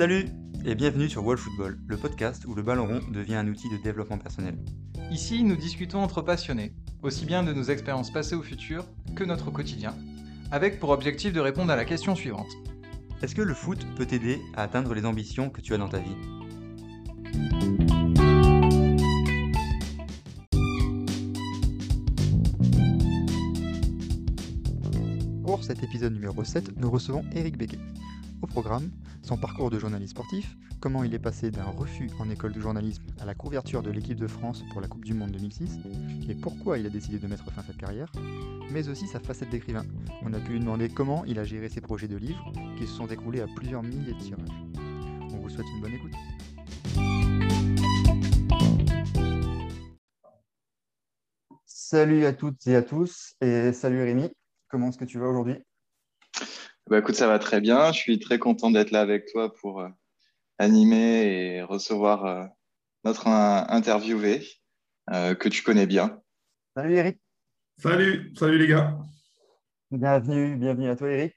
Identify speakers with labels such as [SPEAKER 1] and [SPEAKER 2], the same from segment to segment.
[SPEAKER 1] Salut et bienvenue sur Wall Football, le podcast où le ballon rond devient un outil de développement personnel.
[SPEAKER 2] Ici, nous discutons entre passionnés, aussi bien de nos expériences passées ou futures que notre quotidien, avec pour objectif de répondre à la question suivante.
[SPEAKER 1] Est-ce que le foot peut t'aider à atteindre les ambitions que tu as dans ta vie? Pour cet épisode numéro 7, nous recevons Eric Béguet. Programme, son parcours de journaliste sportif, comment il est passé d'un refus en école de journalisme à la couverture de l'équipe de France pour la Coupe du Monde 2006, et pourquoi il a décidé de mettre fin à cette carrière, mais aussi sa facette d'écrivain. On a pu lui demander comment il a géré ses projets de livres qui se sont écoulés à plusieurs milliers de tirages. On vous souhaite une bonne écoute. Salut à toutes et à tous, et salut Rémi, comment est-ce que tu vas aujourd'hui?
[SPEAKER 3] Bah, écoute, ça va très bien. Je suis très content d'être là avec toi pour euh, animer et recevoir euh, notre interviewé euh, que tu connais bien.
[SPEAKER 1] Salut Eric.
[SPEAKER 4] Salut, salut les gars.
[SPEAKER 1] Bienvenue, bienvenue à toi Eric.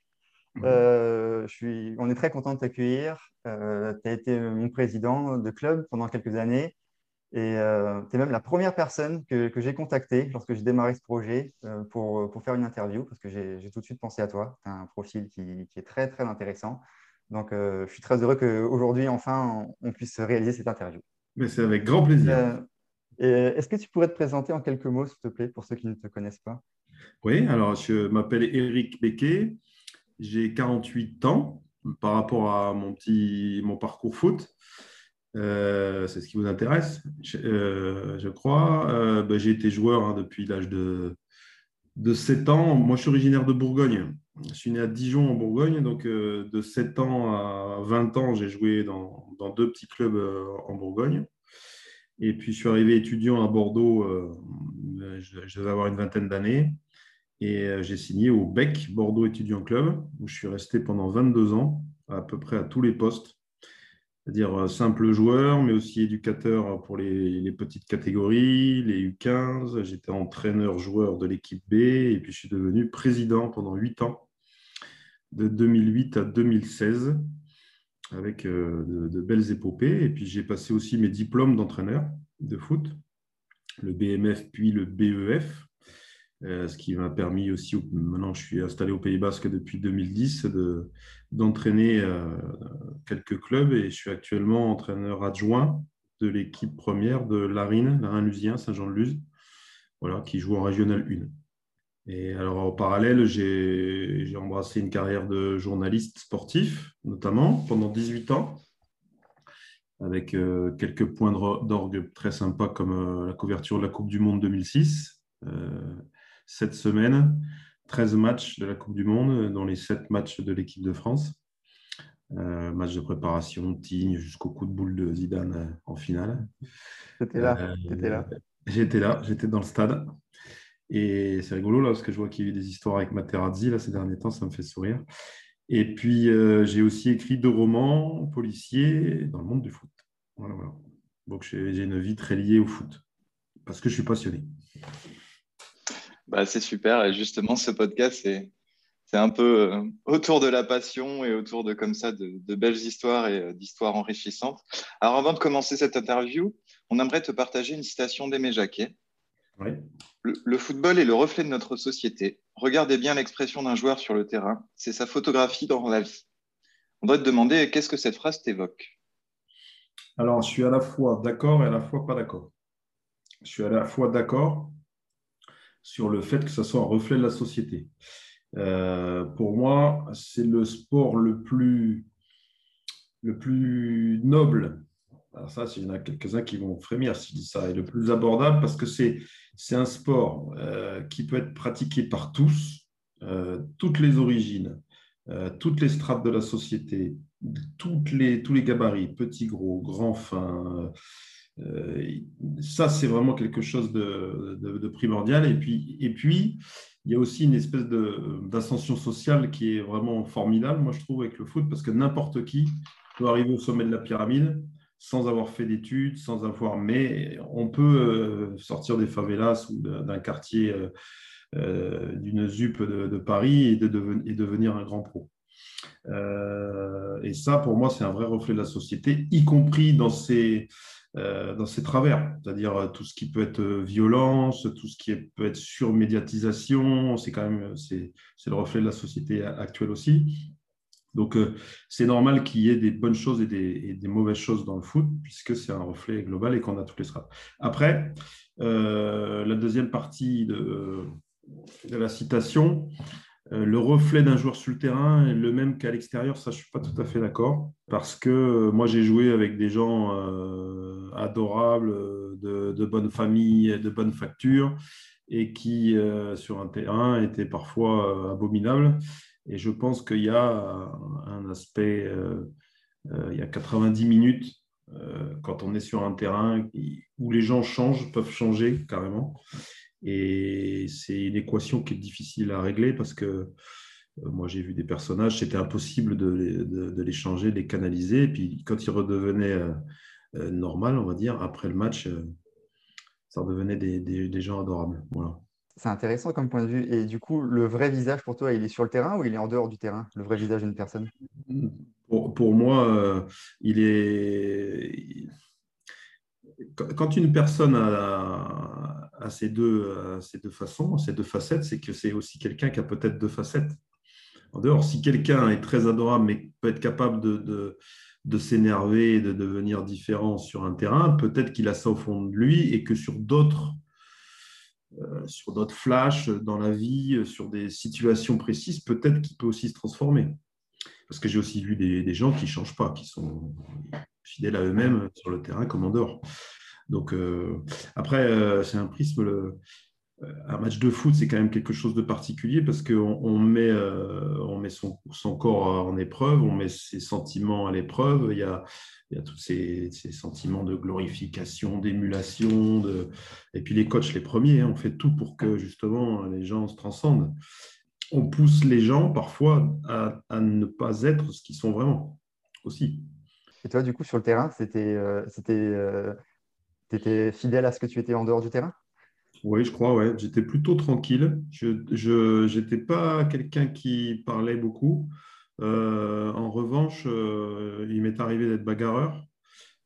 [SPEAKER 1] je suis, on est très content de t'accueillir. tu as été mon président de club pendant quelques années. Et euh, tu es même la première personne que, j'ai contactée lorsque j'ai démarré ce projet euh, pour, pour, faire une interview, parce que j'ai tout de suite pensé à toi. Tu as un profil qui, qui, est très, très intéressant. Donc, euh, je suis très heureux qu'aujourd'hui, enfin, on, puisse réaliser cette interview.
[SPEAKER 4] Mais c'est avec grand plaisir.
[SPEAKER 1] Est-ce que tu pourrais te présenter en quelques mots, s'il te plaît, pour ceux qui ne te connaissent pas?
[SPEAKER 4] Oui, alors je m'appelle Eric Becquet, j'ai 48 ans par rapport à mon, petit, mon parcours foot. Euh, c'est ce qui vous intéresse, je, euh, crois. Euh, ben, j'ai été joueur hein, depuis l'âge de, de 7 ans. Moi, je suis originaire de Bourgogne. Je suis né à Dijon, en Bourgogne. Donc, de 7 ans à 20 ans, j'ai joué dans, dans, deux petits clubs en Bourgogne. Et puis, je suis arrivé étudiant à Bordeaux. je, devais avoir une vingtaine d'années. Et j'ai signé au BEC, Bordeaux Étudiant Club, où je suis resté pendant 22 ans, à peu près à tous les postes c'est-à-dire simple joueur, mais aussi éducateur pour les, petites catégories, les U15. J'étais entraîneur-joueur de l'équipe B et puis je suis devenu président pendant 8 ans, de 2008 à 2016, avec euh, de, belles épopées. Et puis j'ai passé aussi mes diplômes d'entraîneur de foot, le BMF puis le BEF. Euh, ce qui m'a permis aussi, maintenant je suis installé au Pays Basque depuis 2010, d'entraîner euh, quelques clubs et je suis actuellement entraîneur adjoint de l'équipe première de Larine, Larin-Lusien, Saint-Jean-de-Luz, voilà, qui joue en Régional 1. Et alors, en parallèle, j'ai embrassé une carrière de journaliste sportif, notamment pendant 18 ans, avec euh, quelques points d'orgue très sympas comme la couverture de la Coupe du Monde 2006, cette semaine, 13 matchs de la Coupe du Monde, dont les 7 matchs de l'équipe de France. Euh, match de préparation, Tigne, jusqu'au coup de boule de Zidane euh, en finale.
[SPEAKER 1] J'étais là, euh, là.
[SPEAKER 4] J'étais là, j'étais dans le stade. Et c'est rigolo là, parce que je vois qu'il y a eu des histoires avec Materazzi là, ces derniers temps, ça me fait sourire. Et puis, j'ai aussi écrit deux romans policiers dans le monde du foot. Voilà, voilà. Donc, j'ai une vie très liée au foot, parce que je suis passionné.
[SPEAKER 3] Bah, c'est super. Et justement, ce podcast, c'est, c'est un peu euh, autour de la passion et autour de comme ça de, belles histoires et euh, d'histoires enrichissantes. Alors, avant de commencer cette interview, on aimerait te partager une citation d'Aimé Jacquet.
[SPEAKER 4] Oui.
[SPEAKER 3] Le, football est le reflet de notre société. Regardez bien l'expression d'un joueur sur le terrain. C'est sa photographie dans la vie. On doit te demander qu'est-ce que cette phrase t'évoque?
[SPEAKER 4] Alors, je suis à la fois d'accord et à la fois pas d'accord. Je suis à la fois d'accord sur le fait que ce soit un reflet de la société. Euh, pour moi, c'est le sport le plus, le plus noble. Alors ça, il y en a quelques-uns qui vont frémir si je dis ça, et le plus abordable parce que c'est, un sport euh, qui peut être pratiqué par tous, euh, toutes les origines, toutes les strates de la société, toutes les, tous les gabarits, petits, gros, grands, fins ça, c'est vraiment quelque chose de, primordial. Et puis, et puis, il y a aussi une espèce d'ascension sociale qui est vraiment formidable, moi, je trouve, avec le foot, parce que n'importe qui peut arriver au sommet de la pyramide sans avoir fait d'études, sans avoir. Mais on peut euh, sortir des favelas ou d'un quartier, euh, d'une ZUP de, Paris et, de, et devenir un grand pro. et ça, pour moi, c'est un vrai reflet de la société, y compris dans ses, dans ses travers, c'est-à-dire tout ce qui peut être violence, tout ce qui peut être surmédiatisation, c'est quand même c'est le reflet de la société actuelle aussi. Donc, euh, c'est normal qu'il y ait des bonnes choses et des, mauvaises choses dans le foot, puisque c'est un reflet global et qu'on a toutes les strates. Après, euh, la deuxième partie de, la citation, euh, le reflet d'un joueur sur le terrain est le même qu'à l'extérieur, ça, je suis pas tout à fait d'accord, parce que moi, j'ai joué avec des gens adorables, de, bonne famille, de bonne facture, et qui, sur un terrain, étaient parfois abominables. Et je pense qu'il y a un aspect, euh, euh, il y a 90 minutes euh, quand on est sur un terrain où les gens changent, peuvent changer carrément. Et c'est une équation qui est difficile à régler parce que moi j'ai vu des personnages, c'était impossible de les, de, les, changer, de les canaliser. Et puis quand ils redevenaient normal, on va dire, après le match, ça redevenait des, des, des gens adorables. Voilà.
[SPEAKER 1] C'est intéressant comme point de vue. Et du coup, le vrai visage pour toi, il est sur le terrain ou il est en dehors du terrain, le vrai visage d'une personne?
[SPEAKER 4] Pour, moi, euh, il est. Quand une personne a, ces, deux, ces deux façons, ces deux facettes, c'est que c'est aussi quelqu'un qui a peut-être deux facettes. En dehors, si quelqu'un est très adorable, mais peut être capable de, de, s'énerver et de devenir différent sur un terrain, peut-être qu'il a ça au fond de lui et que sur d'autres euh, sur d'autres flashs dans la vie, sur des situations précises, peut-être qu'il peut aussi se transformer. Parce que j'ai aussi vu des, gens qui ne changent pas, qui sont fidèles à eux-mêmes sur le terrain comme en dehors. Donc, euh, après, c'est un prisme. Le, un match de foot, c'est quand même quelque chose de particulier parce qu'on on met, on met son, son, corps en épreuve, on met ses sentiments à l'épreuve. Il y a, il y a tous ces, sentiments de glorification, d'émulation. De... Et puis les coachs, les premiers, hein, on fait tout pour que justement les gens se transcendent. On pousse les gens parfois à, ne pas être ce qu'ils sont vraiment aussi.
[SPEAKER 1] Et toi, du coup, sur le terrain, c'était, euh, c'était, euh, tu étais fidèle à ce que tu étais en dehors du terrain?
[SPEAKER 4] Oui, je crois, ouais. J'étais plutôt tranquille. Je n'étais pas quelqu'un qui parlait beaucoup. Euh, en revanche, euh, il m'est arrivé d'être bagarreur,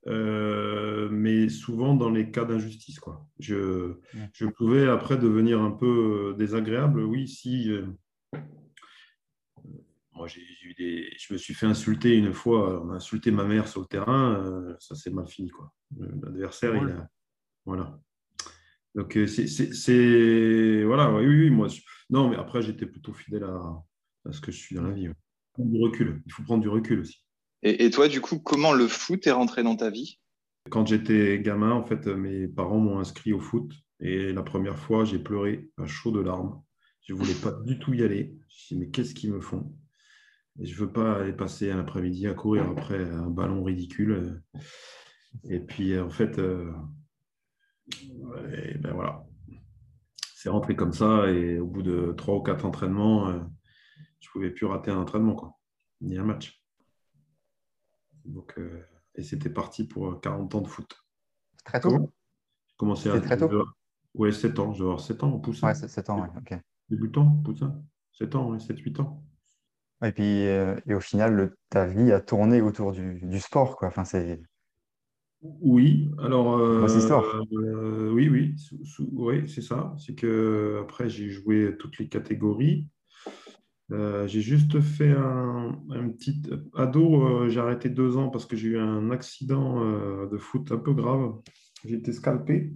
[SPEAKER 4] euh, mais souvent dans les cas d'injustice. Je, je, pouvais après devenir un peu désagréable, oui, si. Moi, j'ai eu des, je me suis fait insulter une fois, on a insulté ma mère sur le terrain, ça s'est mal fini. L'adversaire, il a. Voilà. Donc, c'est. Voilà, oui, oui, moi. Non, mais après, j'étais plutôt fidèle à, à, ce que je suis dans la vie du recul. Il faut prendre du recul aussi.
[SPEAKER 3] Et, toi, du coup, comment le foot est rentré dans ta vie?
[SPEAKER 4] Quand j'étais gamin, en fait, mes parents m'ont inscrit au foot. Et la première fois, j'ai pleuré à chaud de larmes. Je ne voulais pas du tout y aller. Je me suis dit, mais qu'est-ce qu'ils me font? Je ne veux pas aller passer un après-midi à courir après un ballon ridicule. Et puis, en fait, euh, ben voilà. C'est rentré comme ça. Et au bout de trois ou quatre entraînements, euh, je ne pouvais plus rater un entraînement, quoi, ni un match. Donc, euh, et c'était parti pour 40 ans de foot.
[SPEAKER 1] Très tôt
[SPEAKER 4] commencé à.
[SPEAKER 1] très tôt
[SPEAKER 4] Oui, 7 ans. Je vais avoir 7 ans au poussin.
[SPEAKER 1] Ouais, 7 ans, ouais, ok.
[SPEAKER 4] Débutant, poussin 7 ans, 7-8 ans.
[SPEAKER 1] Et puis, euh, et au final, ta vie a tourné autour du, du sport, quoi. Enfin, c'est.
[SPEAKER 4] Oui, alors. Euh, euh, oui, oui, oui, c'est ça. C'est que après j'ai joué toutes les catégories. Euh, j'ai juste fait un, petit ado. J'ai arrêté deux ans parce que j'ai eu un accident de foot un peu grave. J'ai été scalpé.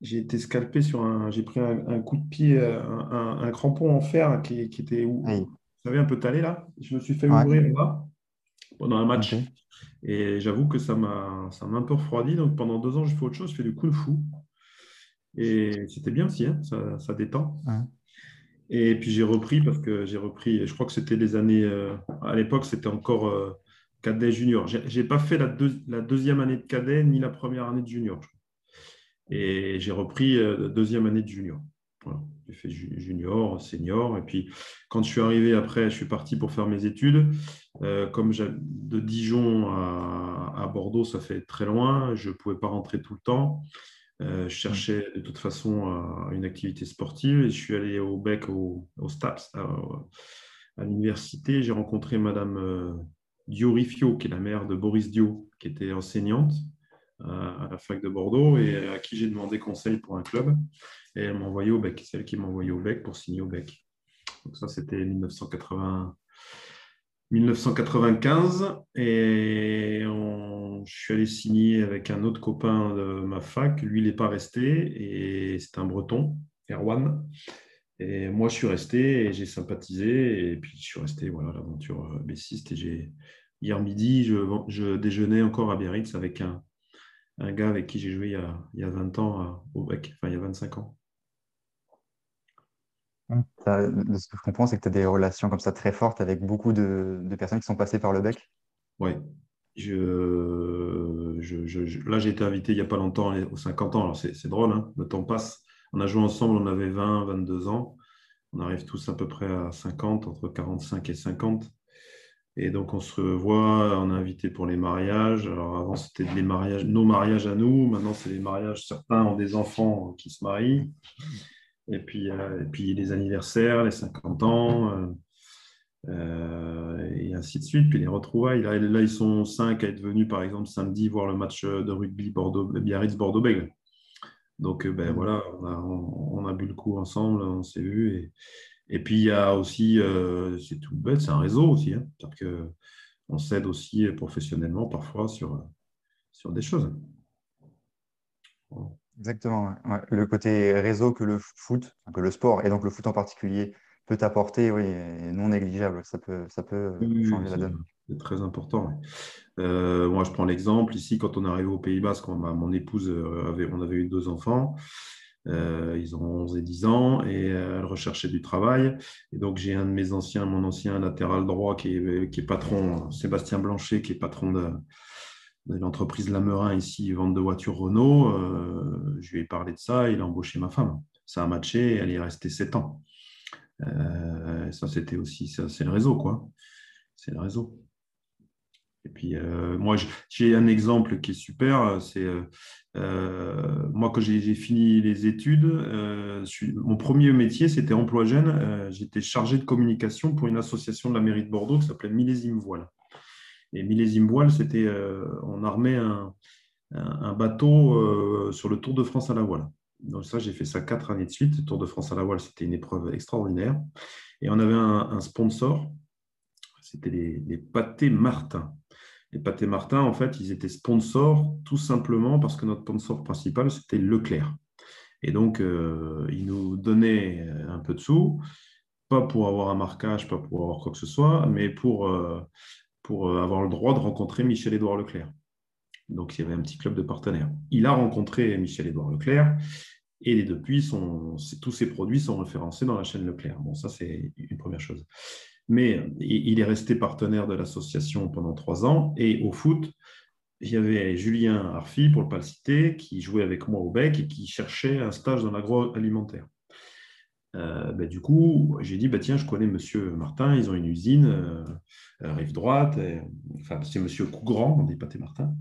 [SPEAKER 4] J'ai été scalpé sur un. J'ai pris un, coup de pied, un, crampon en fer qui, était où Vous savez, un peu talé là. Je me suis fait ouvrir là pendant un match. Et j'avoue que ça m'a un peu refroidi. Donc pendant deux ans, j'ai fait autre chose. J'ai fait du kung fu. Et c'était bien aussi, hein. ça, ça, détend. Et puis j'ai repris parce que j'ai repris, je crois que c'était les années, euh, à l'époque c'était encore euh, cadet junior. Je n'ai pas fait la, la, deuxième année de cadet ni la première année de junior. Et j'ai repris euh, la deuxième année de junior. Voilà. J'ai fait junior, senior. Et puis quand je suis arrivé après, je suis parti pour faire mes études. comme de Dijon à, à, Bordeaux, ça fait très loin. Je ne pouvais pas rentrer tout le temps. Euh, je cherchais de toute façon une activité sportive et je suis allé au BEC, au, STAPS, à l'université, j'ai rencontré Madame Diorifio, qui est la mère de Boris Dio, qui était enseignante à la fac de Bordeaux et à qui j'ai demandé conseil pour un club. Et elle m'a envoyé au bec. C'est elle qui m'a envoyé au bec pour signer au bec. Donc ça, c'était 1980. 1995 et je suis allé signer avec un autre copain de ma fac. Lui, il n'est pas resté et c'est un breton, Erwan. Et moi, je suis resté et j'ai sympathisé. Et puis, je suis resté, voilà, l'aventure euh, bessiste. Et hier midi, je, je, déjeunais encore à Biarritz avec un, gars avec qui j'ai joué il y, a, il y a 20 ans au BEC, enfin, il y a 25 ans.
[SPEAKER 1] Ce que je comprends, c'est que tu as des relations comme ça très fortes avec beaucoup de, personnes qui sont passées par le BEC?
[SPEAKER 4] Oui. Là, j'ai été invité il n'y a pas longtemps, aux 50 ans. Alors, c'est drôle, hein, le temps passe. On a joué ensemble, on avait 20, 22 ans. On arrive tous à peu près à 50, entre 45 et 50. Et donc, on se voit, on est invité pour les mariages. Alors, avant, c'était les mariages, nos mariages à nous. Maintenant, c'est les mariages. Certains ont des enfants qui se marient. Et puis, euh, et puis les anniversaires, les 50 ans, euh, euh, et ainsi de suite. Puis les retrouvailles. Là, là, ils sont cinq à être venus, par exemple, samedi, voir le match de rugby Bordeaux, Biarritz-Bordeaux-Bègles. Donc, ben, voilà, on a, bu le coup ensemble, on s'est vu. Et, et, puis, il y a aussi, euh, c'est tout bête, c'est un réseau aussi. Hein, que on s'aide aussi professionnellement parfois sur, sur des choses.
[SPEAKER 1] Exactement. Le côté réseau que le foot, que le sport, et donc le foot en particulier, peut apporter, oui, est non négligeable. Ça peut, ça peut changer la donne.
[SPEAKER 4] C'est très important. Euh, moi, je prends l'exemple ici, quand on est arrivé au Pays Basque, mon épouse euh, avait, on avait eu deux enfants. Euh, ils ont 11 et 10 ans et elle recherchait du travail. Et donc, j'ai un de mes anciens, mon ancien latéral droit qui est, qui est patron, Sébastien Blanchet, qui est patron de, l'entreprise Lamerin ici, vente de voitures Renault. je lui ai parlé de ça, il a embauché ma femme. Ça a matché, elle est restée 7 ans. ça, c'était aussi, c'est le réseau, quoi. C'est le réseau. Et puis, euh, moi, j'ai un exemple qui est super. C'est euh, euh, moi, quand j'ai fini les études, mon premier métier, c'était emploi jeune. J'étais chargé de communication pour une association de la mairie de Bordeaux qui s'appelait Millésime Voile. Et Millésime Voile, c'était on armait un, bateau sur le Tour de France à la voile. Donc ça, j'ai fait ça quatre années de suite. Le Tour de France à la voile, c'était une épreuve extraordinaire. Et on avait un, sponsor, c'était les, les pâtés Martin. Et Pâté Martin, en fait, ils étaient sponsors tout simplement parce que notre sponsor principal, c'était Leclerc. Et donc, euh, ils nous donnaient un peu de sous, pas pour avoir un marquage, pas pour avoir quoi que ce soit, mais pour, euh, pour avoir le droit de rencontrer Michel-Édouard Leclerc. Donc, il y avait un petit club de partenaires. Il a rencontré Michel-Édouard Leclerc et depuis, tous ses produits sont référencés dans la chaîne Leclerc. Bon, ça, c'est une première chose. Mais il est resté partenaire de l'association pendant trois ans. Et au foot, il y avait Julien Arfi, pour ne pas le citer, qui jouait avec moi au BEC et qui cherchait un stage dans l'agroalimentaire. Euh, ben, du coup, j'ai dit, bah, tiens, je connais Monsieur Martin, ils ont une usine, euh, rive droite, enfin, c'est Monsieur Cougrand, on dit Pâté Martin,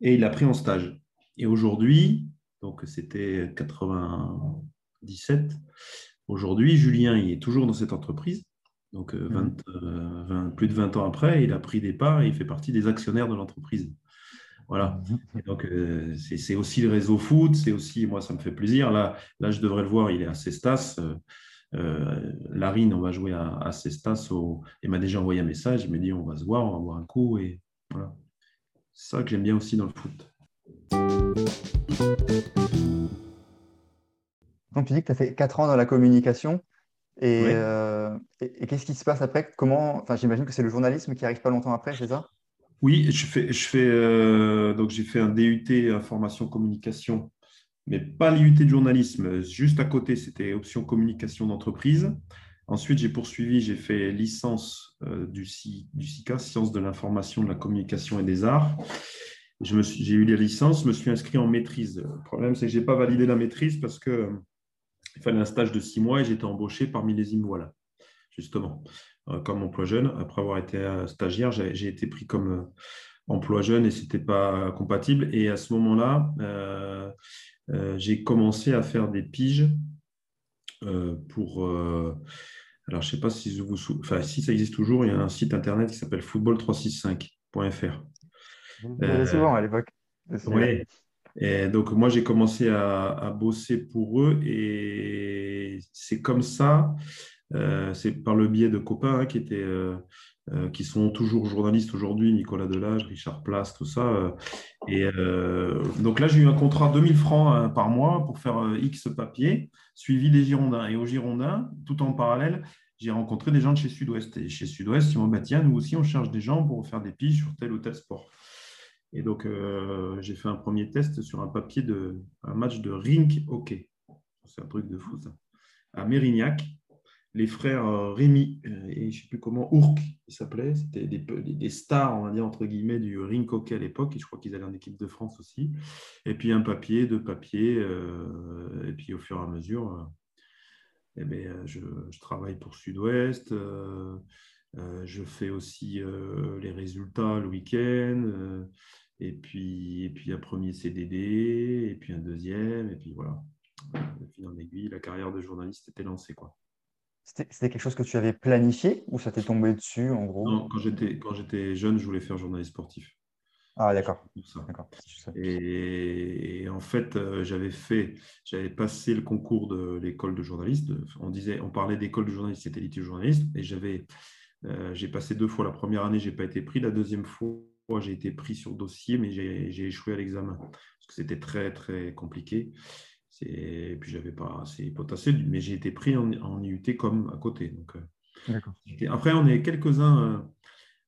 [SPEAKER 4] et il l'a pris en stage. Et aujourd'hui, donc c'était 97, aujourd'hui, Julien, il est toujours dans cette entreprise, donc, euh, mmh. euh, plus de 20 ans après, il a pris des parts et il fait partie des actionnaires de l'entreprise. Voilà. Mmh. donc, euh, c'est aussi le réseau foot, c'est aussi, moi, ça me fait plaisir. Là, là, je devrais le voir, il est à Cestas. Larine, on va jouer à, Cestas. Au... Il m'a déjà envoyé un message. Il m'a dit on va se voir, on va boire un coup. Et voilà. C'est ça que j'aime bien aussi dans le foot.
[SPEAKER 1] Donc, tu dis que tu as fait 4 ans dans la communication. Euh, et, qu'est-ce qui se passe après? Comment Enfin, j'imagine que c'est le journalisme qui arrive pas longtemps après, c'est ça?
[SPEAKER 4] Oui, je fais, euh, donc j'ai fait un DUT information communication, mais pas l'IUT de journalisme. Juste à côté, c'était option communication d'entreprise. Ensuite, j'ai poursuivi, j'ai fait licence euh, du, SICA, sciences de l'information, de la communication et des arts. J'ai eu la licence, je me suis inscrit en maîtrise. Le problème, c'est que je n'ai pas validé la maîtrise parce que il fallait un stage de six mois et j'étais embauché par Millésime Voilà, justement, euh, comme emploi jeune. Après avoir été stagiaire, j'ai été pris comme euh, emploi jeune et ce n'était pas compatible. Et à ce moment-là, euh, j'ai commencé à faire des piges pour, Alors, je ne sais pas si, vous... enfin, si ça existe toujours, il y a un site internet qui s'appelle football365.fr.
[SPEAKER 1] Euh, souvent à l'époque.
[SPEAKER 4] Oui. Et donc, moi, j'ai commencé à, bosser pour eux et c'est comme ça, euh, c'est par le biais de copains hein, qui étaient. Euh, euh, qui sont toujours journalistes aujourd'hui, Nicolas Delage, Richard Place, tout ça. et donc là, j'ai eu un contrat de 2000 francs par mois pour faire X papiers, suivi des Girondins. Et aux Girondins, tout en parallèle, j'ai rencontré des gens de chez Sud-Ouest. Et chez Sud-Ouest, ils m'ont dit, bah, tiens, nous aussi, on cherche des gens pour faire des piges sur tel ou tel sport. Et donc, j'ai fait un premier test sur un papier de un match de rink hockey. C'est un truc de fou, ça. À Mérignac, les frères euh, Rémi euh, et je ne sais plus comment, Ourk, ils s'appelaient. C'était des, stars, on va dire, entre guillemets, du rink hockey à l'époque. Et je crois qu'ils allaient en équipe de France aussi. Et puis un papier, deux papiers. et puis au fur et à mesure, eh bien, je, travaille pour Sud-Ouest. je fais aussi les résultats le week-end. Et puis, et puis un premier CDD, et puis un deuxième, et puis voilà. En aiguille, la carrière de journaliste était lancée.
[SPEAKER 1] C'était quelque chose que tu avais planifié ou ça t'est tombé dessus en gros?
[SPEAKER 4] Non, quand j'étais jeune, je voulais faire journaliste sportif.
[SPEAKER 1] Ah d'accord.
[SPEAKER 4] Et, et, en fait, euh, j'avais fait, j'avais passé le concours de l'école de journaliste. On disait, on parlait d'école de journaliste, c'était l'étude journaliste, et j'avais, euh, j'ai passé deux fois la première année, j'ai pas été pris. La deuxième fois, j'ai été pris sur dossier, mais j'ai échoué à l'examen parce que c'était très, très compliqué. Et puis, j'avais pas assez potassé, mais j'ai été pris en, en, IUT comme à côté. Donc, euh, après, on est quelques-uns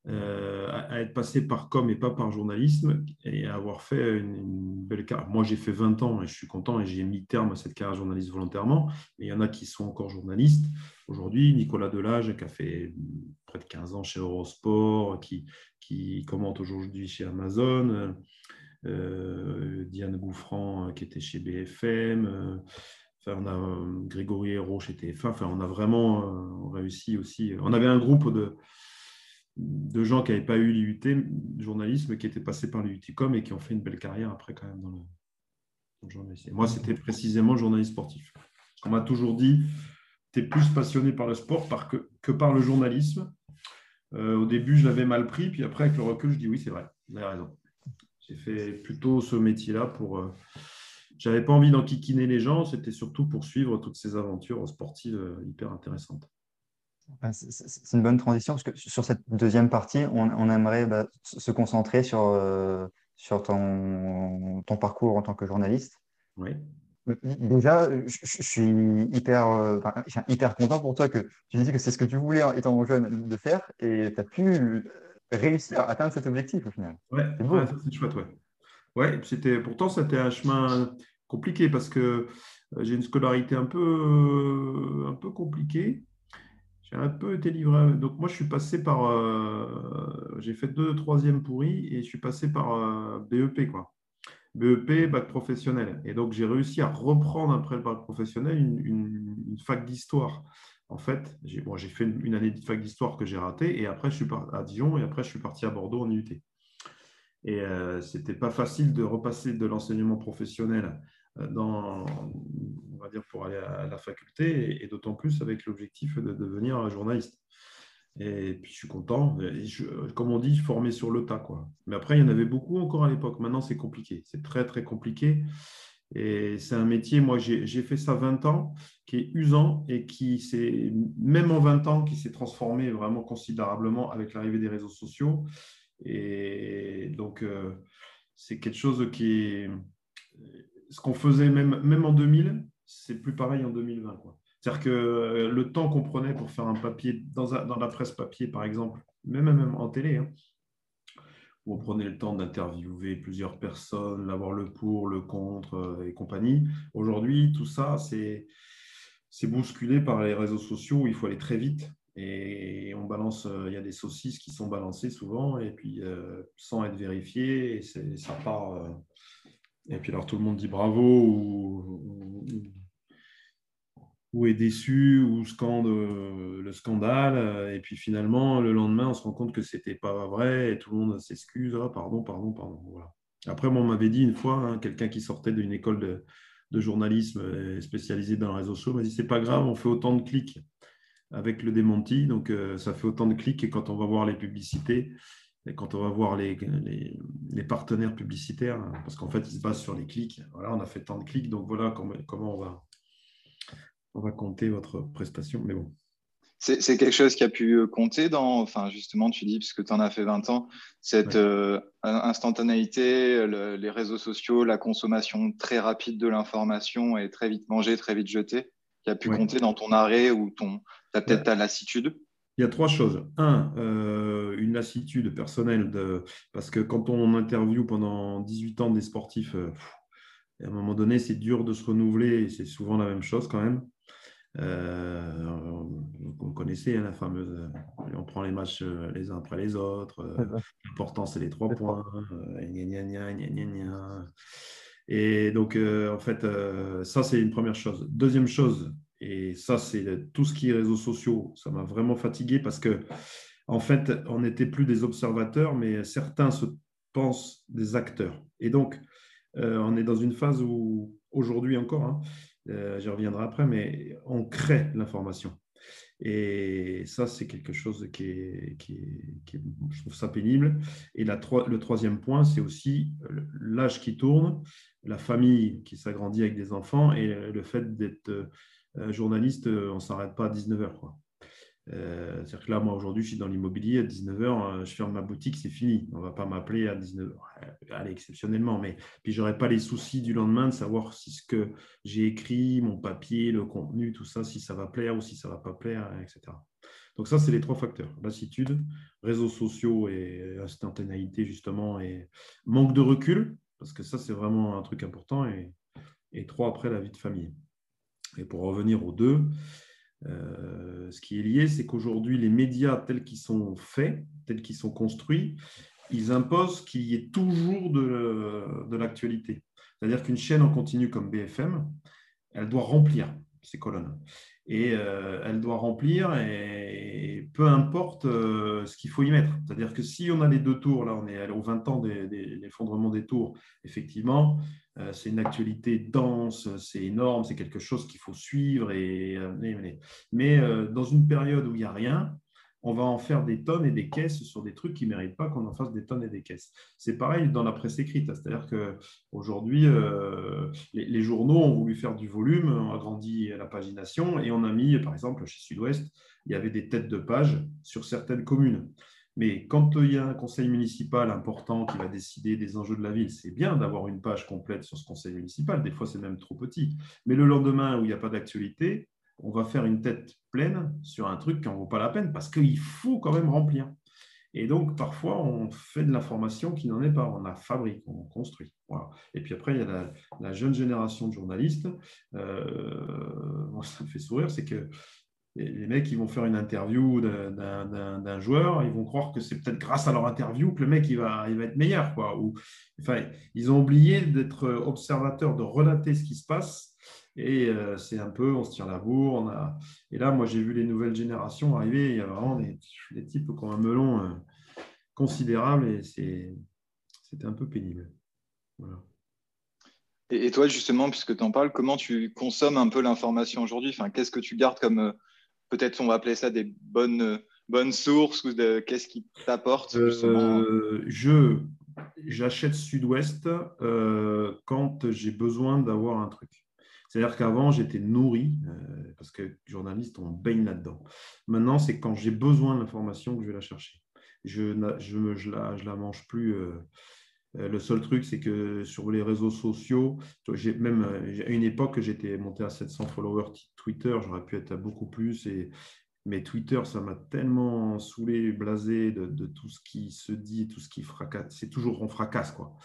[SPEAKER 4] euh, à, être passés par com et pas par journalisme et à avoir fait une, belle carrière. Moi, j'ai fait 20 ans et je suis content et j'ai mis terme à cette carrière journaliste volontairement. Mais il y en a qui sont encore journalistes. Aujourd'hui, Nicolas Delage, qui a fait près de 15 ans chez Eurosport, qui, qui commente aujourd'hui chez Amazon, euh, Diane Gouffran qui était chez BFM, euh, on a euh, Grégory Hérault chez TF1, enfin, on a vraiment réussi aussi. On avait un groupe de, de gens qui n'avaient pas eu l'IUT, journalisme, qui étaient passés par l'IUTCOM et qui ont fait une belle carrière après quand même dans le, journalisme. moi, c'était précisément journaliste sportif. On m'a toujours dit, tu es plus passionné par le sport que, que par le journalisme. Euh, au début, je l'avais mal pris, puis après, avec le recul, je dis oui, c'est vrai, vous avez raison. J'ai fait plutôt ce métier-là pour. Euh, j'avais pas envie d'enquiquiner les gens, c'était surtout pour suivre toutes ces aventures sportives euh, hyper intéressantes.
[SPEAKER 1] C'est une bonne transition parce que sur cette deuxième partie, on, aimerait bah, se concentrer sur, sur ton, ton, parcours en tant que journaliste.
[SPEAKER 4] Oui.
[SPEAKER 1] Déjà, je, suis hyper, euh, hyper content pour toi que tu dis que c'est ce que tu voulais étant jeune de faire et tu as pu réussir à atteindre cet objectif au final.
[SPEAKER 4] Ouais, c'est chouette, ouais. Ouais, c'était, pourtant, c'était un chemin compliqué parce que euh, j'ai une scolarité un peu, euh, un peu compliquée. J'ai un peu été livré. Donc, moi, je suis passé par. j'ai fait deux troisième pourris et je suis passé par BEP, quoi. BEP, bac professionnel. Et donc, j'ai réussi à reprendre après le bac professionnel une, fac d'histoire. En fait, j'ai fait une, année de fac d'histoire que j'ai ratée et après, je suis parti à Dijon et après, je suis parti à Bordeaux en IUT. Et euh, ce n'était pas facile de repasser de l'enseignement professionnel euh, dans, on pour aller à la faculté et, d'autant plus avec l'objectif de devenir journaliste. Et puis je suis content. comme on dit, formé sur le tas. Quoi. Mais après, il y en avait beaucoup encore à l'époque. Maintenant, c'est compliqué. C'est très, très compliqué. Et c'est un métier, moi, j'ai fait ça 20 ans, qui est usant et qui s'est, même en 20 ans, qui s'est transformé vraiment considérablement avec l'arrivée des réseaux sociaux. Et donc, euh, c'est quelque chose qui est. Ce qu'on faisait même, même en 2000, c'est plus pareil en 2020. Quoi. C'est-à-dire que euh, le temps qu'on prenait pour faire un papier, dans, la presse papier par exemple, même, même en télé, hein, où on prenait le temps d'interviewer plusieurs personnes, d'avoir le pour, le contre euh, et compagnie. Aujourd'hui, tout ça, c'est bousculé par les réseaux sociaux où il faut aller très vite. Et on balance, euh, il y a des saucisses qui sont balancées souvent, et puis sans être vérifiées, ça part. et puis alors tout le monde dit bravo ou est déçu ou scande euh, le scandale. Euh, et puis finalement, le lendemain, on se rend compte que c'était pas vrai et tout le monde s'excuse. Ah, pardon, pardon, pardon. Voilà. Après, on m'avait dit une fois, hein, quelqu'un qui sortait d'une école de, journalisme spécialisée dans les réseaux sociaux m'a dit c'est pas grave, on fait autant de clics avec le démenti. Donc, ça fait autant de clics et quand on va voir les publicités, et quand on va voir les, les, partenaires publicitaires, parce qu'en fait, ils se basent sur les clics. Voilà, on a fait tant de clics, donc voilà comment, comment on, va, on va compter votre prestation. Mais bon.
[SPEAKER 3] C'est quelque chose qui a pu compter dans, enfin justement, tu dis, puisque tu en as fait 20 ans, cette euh, instantanéité, les réseaux sociaux, la consommation très rapide de l'information et très vite mangée, très vite jetée, qui a pu compter dans ton arrêt ou ton, peut-être ta lassitude?
[SPEAKER 4] Il y a trois choses. Un, euh, une lassitude personnelle, de, parce que quand on interviewe pendant 18 ans des sportifs, euh, à un moment donné, c'est dur de se renouveler et c'est souvent la même chose quand même. Euh, vous connaissez hein, la fameuse, on prend les matchs les uns après les autres, l'important c'est les trois points, et donc en fait, ça c'est une première chose. Deuxième chose, et ça, c'est tout ce qui est réseaux sociaux. Ça m'a vraiment fatigué parce que, en fait, on n'était plus des observateurs, mais certains se pensent des acteurs. Et donc, euh, on est dans une phase où, aujourd'hui encore, hein, euh, j'y reviendrai après, mais on crée l'information. Et ça, c'est quelque chose qui est, je trouve ça pénible. Et le troisième point, c'est aussi l'âge qui tourne, la famille qui s'agrandit avec des enfants et le fait d'être euh, journaliste, euh, on ne s'arrête pas à 19h. Euh, c'est-à-dire que là, moi, aujourd'hui, je suis dans l'immobilier. À 19h, je ferme ma boutique, c'est fini. On ne va pas m'appeler à 19h. Allez, exceptionnellement. Mais puis, je n'aurai pas les soucis du lendemain de savoir si ce que j'ai écrit, mon papier, le contenu, tout ça, si ça va plaire ou si ça ne va pas plaire, etc. Donc, ça, c'est les trois facteurs lassitude, réseaux sociaux et instantanéité, justement, et manque de recul, parce que ça, c'est vraiment un truc important. Et, et trois, après, la vie de famille. Et pour revenir aux deux, euh, ce qui est lié, c'est qu'aujourd'hui, les médias tels qu'ils sont faits, tels qu'ils sont construits, ils imposent qu'il y ait toujours de, l'actualité. C'est-à-dire qu'une chaîne en continu comme BFM, elle doit remplir ces colonnes. Et euh, elle doit remplir, et peu importe euh, ce qu'il faut y mettre. C'est-à-dire que si on a les deux tours, là on est aux 20 ans de l'effondrement des tours, effectivement, c'est une actualité dense, c'est énorme, c'est quelque chose qu'il faut suivre. Euh, mais euh, dans une période où il n'y a rien, on va en faire des tonnes et des caisses sur des trucs qui ne méritent pas qu'on en fasse des tonnes et des caisses. C'est pareil dans la presse écrite, c'est-à-dire qu'aujourd'hui, les, les, journaux ont voulu faire du volume, ont agrandi la pagination et on a mis, par exemple, chez Sud-Ouest, il y avait des têtes de page sur certaines communes. Mais quand il y a un conseil municipal important qui va décider des enjeux de la ville, c'est bien d'avoir une page complète sur ce conseil municipal. Des fois, c'est même trop petit. Mais le lendemain, où il n'y a pas d'actualité, on va faire une tête pleine sur un truc qui n'en vaut pas la peine parce qu'il faut quand même remplir. Et donc, parfois, on fait de l'information qui n'en est pas. On la fabrique, on construit. Et puis après, il y a la, jeune génération de journalistes. Euh, ça me fait sourire, c'est que les mecs, ils vont faire une interview d'un joueur, ils vont croire que c'est peut-être grâce à leur interview que le mec il va, il va être meilleur. Quoi. Enfin, ils ont oublié d'être observateurs, de relater ce qui se passe. Et euh, c'est un peu, on se tire la bourre. Et là, moi, j'ai vu les nouvelles générations arriver. Il y a vraiment des, types qui ont un melon euh, considérable et c'était un peu pénible.
[SPEAKER 3] Et, toi, justement, puisque tu en parles, comment tu consommes un peu l'information aujourd'hui? Enfin, Qu'est-ce que tu gardes comme euh, peut-être on va appeler ça des bonnes, bonnes sources ou de, qu'est-ce qui t'apporte
[SPEAKER 4] euh, Je j'achète Sud-Ouest euh, quand j'ai besoin d'avoir un truc. C'est-à-dire qu'avant, j'étais nourri, euh, parce que journaliste, on baigne là-dedans. Maintenant, c'est quand j'ai besoin de l'information que je vais la chercher. Je ne je, je la, je la mange plus euh, le seul truc, c'est que sur les réseaux sociaux, j'ai même à une époque, j'étais monté à 700 followers Twitter, j'aurais pu être à beaucoup plus. Et, mais Twitter, ça m'a tellement saoulé, blasé de, tout ce qui se dit, tout ce qui fracasse. C'est toujours on fracasse, quoi.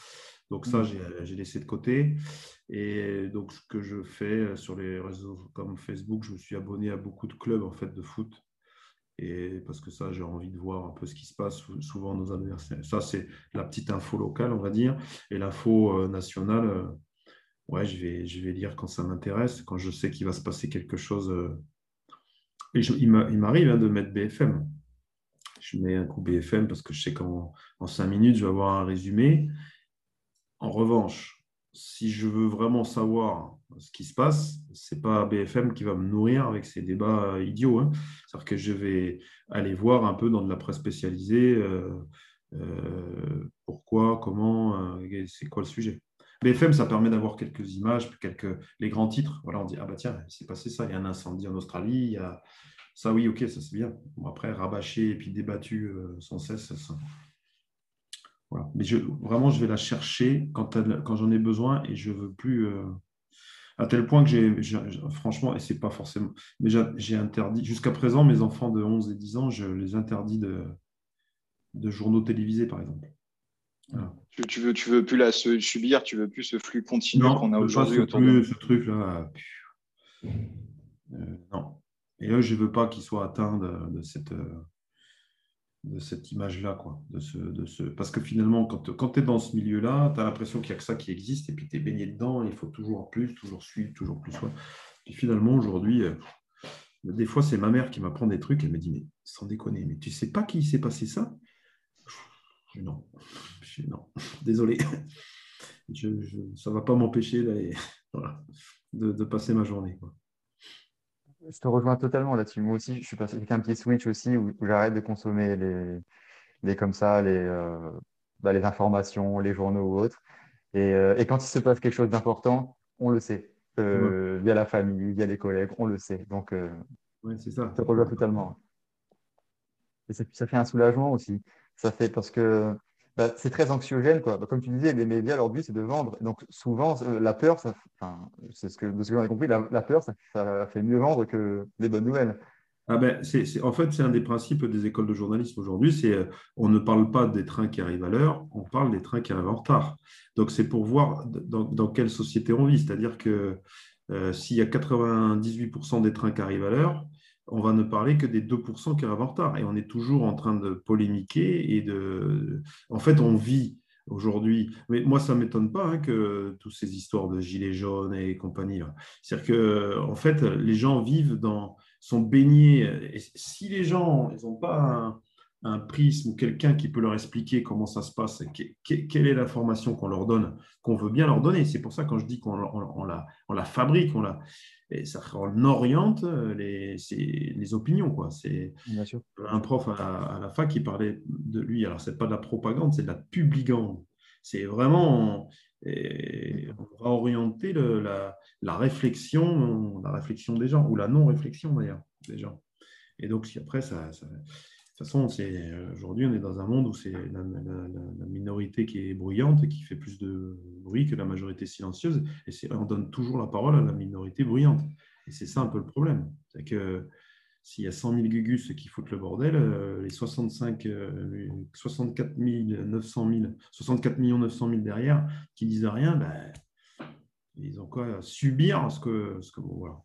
[SPEAKER 4] Donc ça, mmh. j'ai laissé de côté. Et donc, ce que je fais sur les réseaux comme Facebook, je me suis abonné à beaucoup de clubs en fait de foot et parce que ça, j'ai envie de voir un peu ce qui se passe souvent nos adversaires. Ça, c'est la petite info locale, on va dire. Et l'info euh, nationale, euh, ouais, je vais, je vais lire quand ça m'intéresse, quand je sais qu'il va se passer quelque chose. Euh. Il m'arrive hein, de mettre BFM. Je mets un coup BFM parce que je sais qu'en en cinq minutes, je vais avoir un résumé. En revanche, si je veux vraiment savoir ce qui se passe, ce n'est pas BFM qui va me nourrir avec ces débats idiots. Hein. C'est-à-dire que je vais aller voir un peu dans de la presse spécialisée euh, euh, pourquoi, comment, euh, c'est quoi le sujet. BFM, ça permet d'avoir quelques images, quelques, les grands titres. Voilà, on dit, ah bah tiens, il s'est passé ça, il y a un incendie en Australie, il y a... ça oui, ok, ça c'est bien. Bon, après, rabâché et puis débattu sans cesse, ça, mais je, vraiment, je vais la chercher quand, quand j'en ai besoin et je veux plus. Euh, à tel point que j'ai, franchement, et c'est pas forcément. Mais j'ai interdit, jusqu'à présent, mes enfants de 11 et 10 ans, je les interdis de, de journaux télévisés, par exemple.
[SPEAKER 3] Tu, tu, veux, tu veux plus la subir, tu veux plus ce flux continu qu'on a aujourd'hui autour
[SPEAKER 4] de ce truc-là. Euh, non. Et eux, je ne veux pas qu'ils soient atteints de, cette. Euh, de cette image-là. Quoi, de ce, de ce... Parce que finalement, quand, tu es dans ce milieu-là, tu as l'impression qu'il n'y a que ça qui existe et puis tu es baigné dedans, il faut toujours plus, toujours suivre, toujours plus. Ouais. Puis finalement, aujourd'hui, euh, des fois, c'est ma mère qui m'apprend des trucs, elle me dit, mais sans déconner, mais tu sais pas qui s'est passé ça? Non, non, désolé. Je, ça ne va pas m'empêcher de, de, passer ma journée. Quoi.
[SPEAKER 1] Je te rejoins totalement là-dessus. Moi aussi, je suis passé avec un petit switch aussi où, j'arrête de consommer les, les comme ça, les, euh, bah, les informations, les journaux ou autres. Et, euh, et, quand il se passe quelque chose d'important, on le sait. Euh, via la famille, via les collègues, on le sait. Donc,
[SPEAKER 4] c'est ça.
[SPEAKER 1] Je te rejoins totalement. Et ça, ça fait un soulagement aussi. Ça fait parce que bah, c'est très anxiogène. Quoi. Bah, comme tu disais, les médias, leur but, c'est de vendre. Donc, souvent, euh, la peur, c'est ce que, ce j'en ai compris, la, peur, ça, fait mieux vendre que les bonnes nouvelles.
[SPEAKER 4] Ah ben, en fait, c'est un des principes des écoles de journalisme aujourd'hui, c'est euh, on ne parle pas des trains qui arrivent à l'heure, on parle des trains qui arrivent en retard. Donc, c'est pour voir dans, quelle société on vit. C'est-à-dire que euh, s'il y a 98% des trains qui arrivent à l'heure, on va ne parler que des 2% qui arrivent en retard. Et on est toujours en train de polémiquer et de. En fait, on vit aujourd'hui. Mais moi, ça ne m'étonne pas hein, que toutes ces histoires de gilets jaunes et compagnie. C'est-à-dire que, en fait, les gens vivent dans. sont baignés. Et si les gens n'ont pas un, prisme ou quelqu'un qui peut leur expliquer comment ça se passe, quelle est l'information qu'on leur donne, qu'on veut bien leur donner. C'est pour ça quand je dis qu'on la, on la fabrique, on la, et ça oriente les, les opinions. Quoi. C'est un prof à la, fac qui parlait de lui. Alors, ce n'est pas de la propagande, c'est de la publigande. C'est vraiment. on va orienter le, la, la, réflexion, la réflexion des gens, ou la non-réflexion d'ailleurs des gens. Et donc, si après, ça, toute façon, aujourd'hui, on est dans un monde où c'est la, minorité qui est bruyante et qui fait plus de bruit que la majorité silencieuse. Et on donne toujours la parole à la minorité bruyante. Et c'est ça un peu le problème. C'est que s'il y a 100 000 gugus qui foutent le bordel, euh, les 65, 64 900 000, 64 millions 900 000 derrière qui disent rien, ben, ils ont quoi subir ce que, ce que voilà.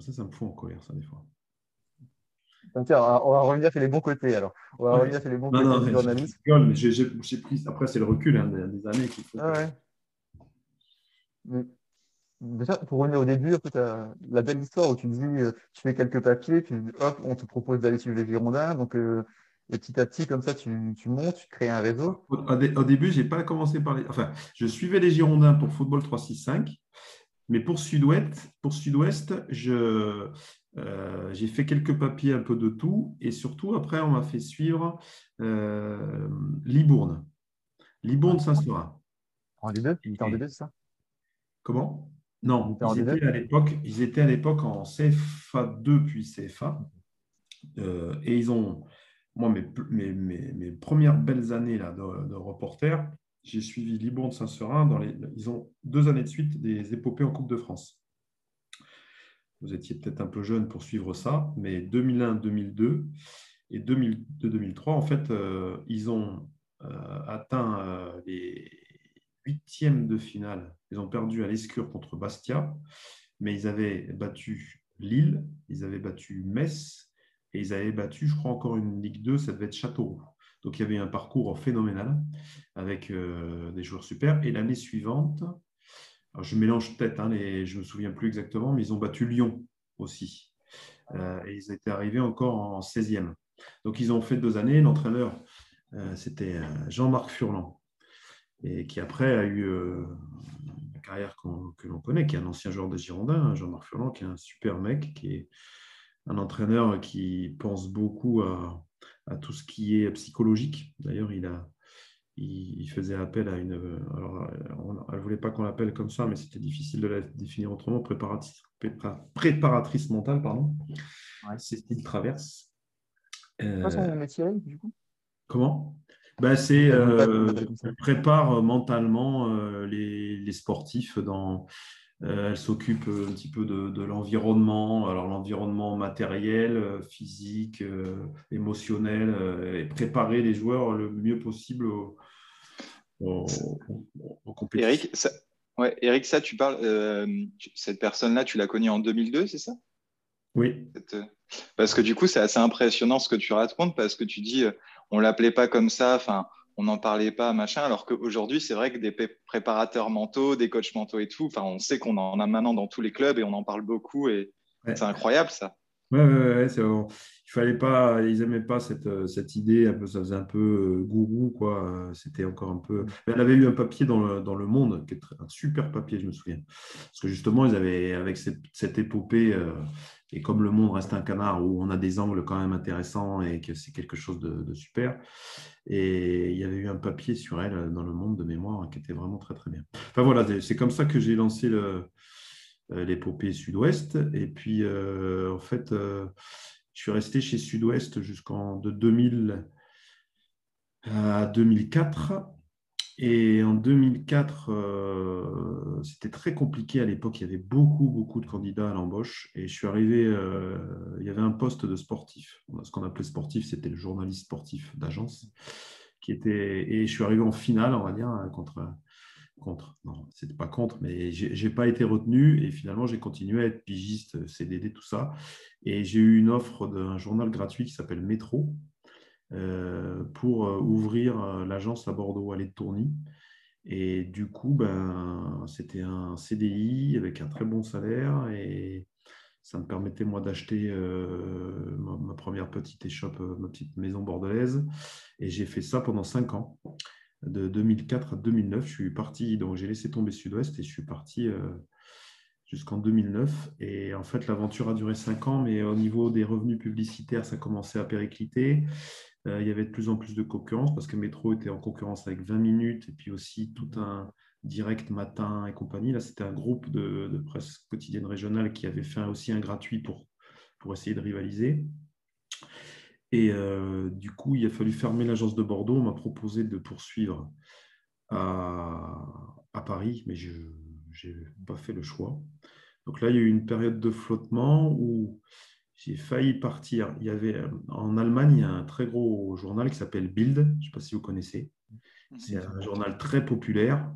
[SPEAKER 4] Ça, ça me fout en colère, ça, des fois
[SPEAKER 1] on va revenir sur les bons côtés alors. On va revenir sur les bons côtés du journalisme.
[SPEAKER 4] J'ai pris, après, c'est le recul hein, des, années qu'il faut. Ah
[SPEAKER 1] Déjà, pour revenir au début, la belle histoire où tu dis, euh, tu fais quelques papiers, tu, hop, on te propose d'aller suivre les Girondins. Donc, euh, petit à petit, comme ça, tu, montes, tu crées un réseau.
[SPEAKER 4] Au, début, je n'ai pas commencé par les. Enfin, je suivais les Girondins pour Football 365. Mais pour Sud-Ouest, pour Sud-Ouest, je, euh, j'ai fait quelques papiers, un peu de tout, et surtout après, on m'a fait suivre euh, Libourne. Libourne Saint-Seurin.
[SPEAKER 1] En D2 en D2, c'est ça?
[SPEAKER 4] Comment? Non, ils étaient, à l'époque, ils étaient à l'époque en CFA2 puis CFA. Euh, et ils ont, moi, mes, mes, mes, premières belles années là, de, de reporter, j'ai suivi Libourne Saint-Seurin. Dans les, ils ont deux années de suite des épopées en Coupe de France. Vous étiez peut-être un peu jeune pour suivre ça, mais 2001-2002 et 2002-2003, en fait, euh, ils ont euh, atteint euh, les huitièmes de finale. Ils ont perdu à l'Escure contre Bastia, mais ils avaient battu Lille, ils avaient battu Metz et ils avaient battu, je crois, encore une Ligue 2, ça devait être Châteauroux. Donc il y avait un parcours phénoménal avec des joueurs super. Et l'année suivante, je mélange peut-être, hein, je ne me souviens plus exactement, mais ils ont battu Lyon aussi. Euh, et ils étaient arrivés encore en 16e. Donc ils ont fait deux années. L'entraîneur, euh, c'était euh, Jean-Marc Furlan. et qui après a eu une carrière que l'on connaît, qui est un ancien joueur de Girondins, Jean-Marc Furlan, qui est un super mec, qui est un entraîneur qui pense beaucoup à, à tout ce qui est psychologique. D'ailleurs, il a, il, faisait appel à une. Alors, elle ne voulait pas qu'on l'appelle comme ça, mais c'était difficile de la définir autrement. Préparatrice, préparatrice mentale, pardon. C'est style traverse.
[SPEAKER 1] Euh, son métier, du coup?
[SPEAKER 4] Comment? Ben, C'est euh, prépare mentalement euh, les, les, sportifs dans. Euh, elle s'occupe un petit peu de, de l'environnement, alors l'environnement matériel, physique, émotionnel, et préparer les joueurs le mieux possible au,
[SPEAKER 3] Eric, ça, ouais, Eric, ça, tu parles, euh, cette personne-là, tu l'as connue en 2002, c'est ça?
[SPEAKER 4] Oui.
[SPEAKER 3] Euh, parce que du coup, c'est assez impressionnant ce que tu racontes, parce que tu dis, euh, on l'appelait pas comme ça, enfin, on n'en parlait pas, machin, alors qu'aujourd'hui, c'est vrai que des préparateurs mentaux, des coachs mentaux et tout, enfin, on sait qu'on en a maintenant dans tous les clubs et on en parle beaucoup et c'est incroyable ça.
[SPEAKER 4] Ouais, ouais, c'est bon. Il fallait pas, ils n'aimaient pas cette, euh, cette idée, un peu, ça faisait un peu euh, gourou, quoi. Euh, c'était encore un peu. elle avait eu un papier dans le, dans le Monde, qui est un super papier, je me souviens. Parce que justement, ils avaient, avec cette, cette épopée, et comme le Monde reste un canard où on a des angles quand même intéressants et que c'est quelque chose de, de, super, et il y avait eu un papier sur elle dans le Monde de mémoire qui était vraiment très, très bien. Enfin voilà, c'est comme ça que j'ai lancé le l'épopée Sud-Ouest. Et puis, euh, en fait, euh, je suis resté chez Sud-Ouest jusqu'en de 2000 à 2004. Et en 2004, c'était très compliqué à l'époque. Il y avait beaucoup, beaucoup de candidats à l'embauche. Et je suis arrivé, il y avait un poste de sportif. Ce qu'on appelait sportif, c'était le journaliste sportif d'agence. Qui était, et je suis arrivé en finale, on va dire, contre contre. Non, c'était pas contre, mais j'ai pas été retenu et finalement j'ai continué à être pigiste, CDD, tout ça. Et j'ai eu une offre d'un journal gratuit qui s'appelle Métro euh, pour euh, ouvrir euh, l'agence à Bordeaux, à de Tourny. Et du coup, ben, c'était un CDI avec un très bon salaire et ça me permettait moi d'acheter ma, première petite échoppe, ma petite maison bordelaise. Et j'ai fait ça pendant cinq ans de 2004 à 2009. Je suis parti, donc j'ai laissé tomber Sud-Ouest et je suis parti euh, jusqu'en 2009. Et en fait, l'aventure a duré cinq ans, mais au niveau des revenus publicitaires, ça commençait à péricliter. Euh, il y avait de plus en plus de concurrence parce que Métro était en concurrence avec 20 minutes et puis aussi tout un direct matin et compagnie. Là, c'était un groupe de, presse quotidienne régionale qui avait fait aussi un gratuit pour, pour essayer de rivaliser. Et euh, du coup, il a fallu fermer l'agence de Bordeaux. On m'a proposé de poursuivre à, Paris, mais je n'ai pas fait le choix. Donc là, il y a eu une période de flottement où j'ai failli partir. Il y avait en Allemagne, il y a un très gros journal qui s'appelle Bild. Je ne sais pas si vous connaissez. C'est un journal très populaire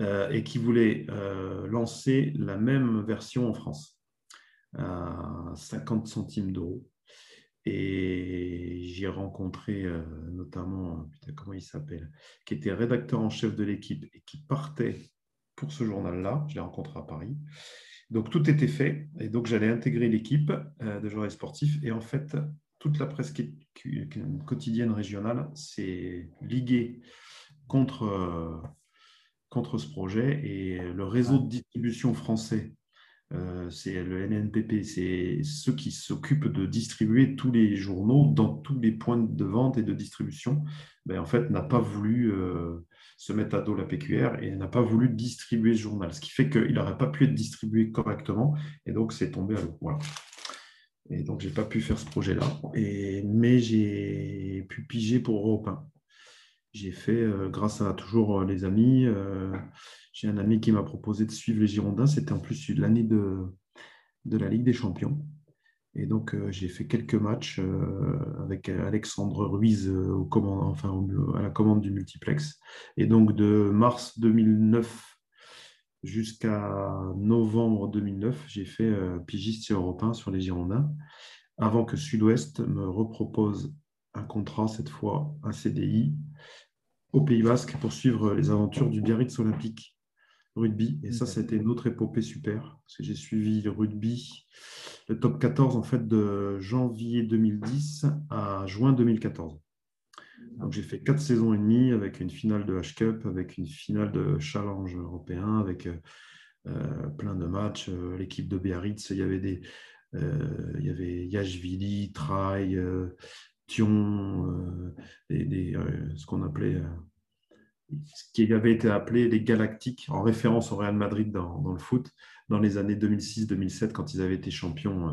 [SPEAKER 4] euh, et qui voulait euh, lancer la même version en France à 50 centimes d'euros. Et j'ai rencontré euh, notamment, putain, comment il s'appelle, qui était rédacteur en chef de l'équipe et qui partait pour ce journal-là. Je l'ai rencontré à Paris. Donc tout était fait. Et donc j'allais intégrer l'équipe euh, de joueurs sportifs. Et en fait, toute la presse quotidienne régionale s'est liguée contre, euh, contre ce projet. Et le réseau de distribution français euh, c'est le NNPP, c'est ceux qui s'occupent de distribuer tous les journaux dans tous les points de vente et de distribution, ben, en fait, n'a pas voulu euh, se mettre à dos la PQR et n'a pas voulu distribuer ce journal, ce qui fait qu'il n'aurait pas pu être distribué correctement et donc c'est tombé à l'eau. Voilà. Et donc, je n'ai pas pu faire ce projet-là, mais j'ai pu piger pour Europe 1. J'ai fait, euh, grâce à toujours les amis, j'ai un ami qui m'a proposé de suivre les Girondins. C'était en plus l'année de, de la Ligue des Champions. Et donc, euh, j'ai fait quelques matchs euh, avec Alexandre Ruiz euh, au enfin, à la commande du multiplex. Et donc, de mars 2009 jusqu'à novembre 2009, j'ai fait pigiste européen sur les Girondins, avant que Sud-Ouest me repropose un contrat, cette fois un CDI, au Pays Basque pour suivre les aventures du Biarritz Olympique rugby. Et ça, c'était une autre épopée super. Parce que j'ai suivi le rugby, le top 14, en fait, de janvier 2010 à juin 2014. Donc j'ai fait quatre saisons et demie avec une finale de H-Cup, avec une finale de Challenge européen, avec plein de matchs. L'équipe de Biarritz, il y avait des, il y avait Yashvili, Trail, Thion, des, ce qu'on appelait ce qui avait été appelé les Galactiques, en référence au Real Madrid dans, le foot, dans les années 2006-2007, quand ils avaient été champions. Euh,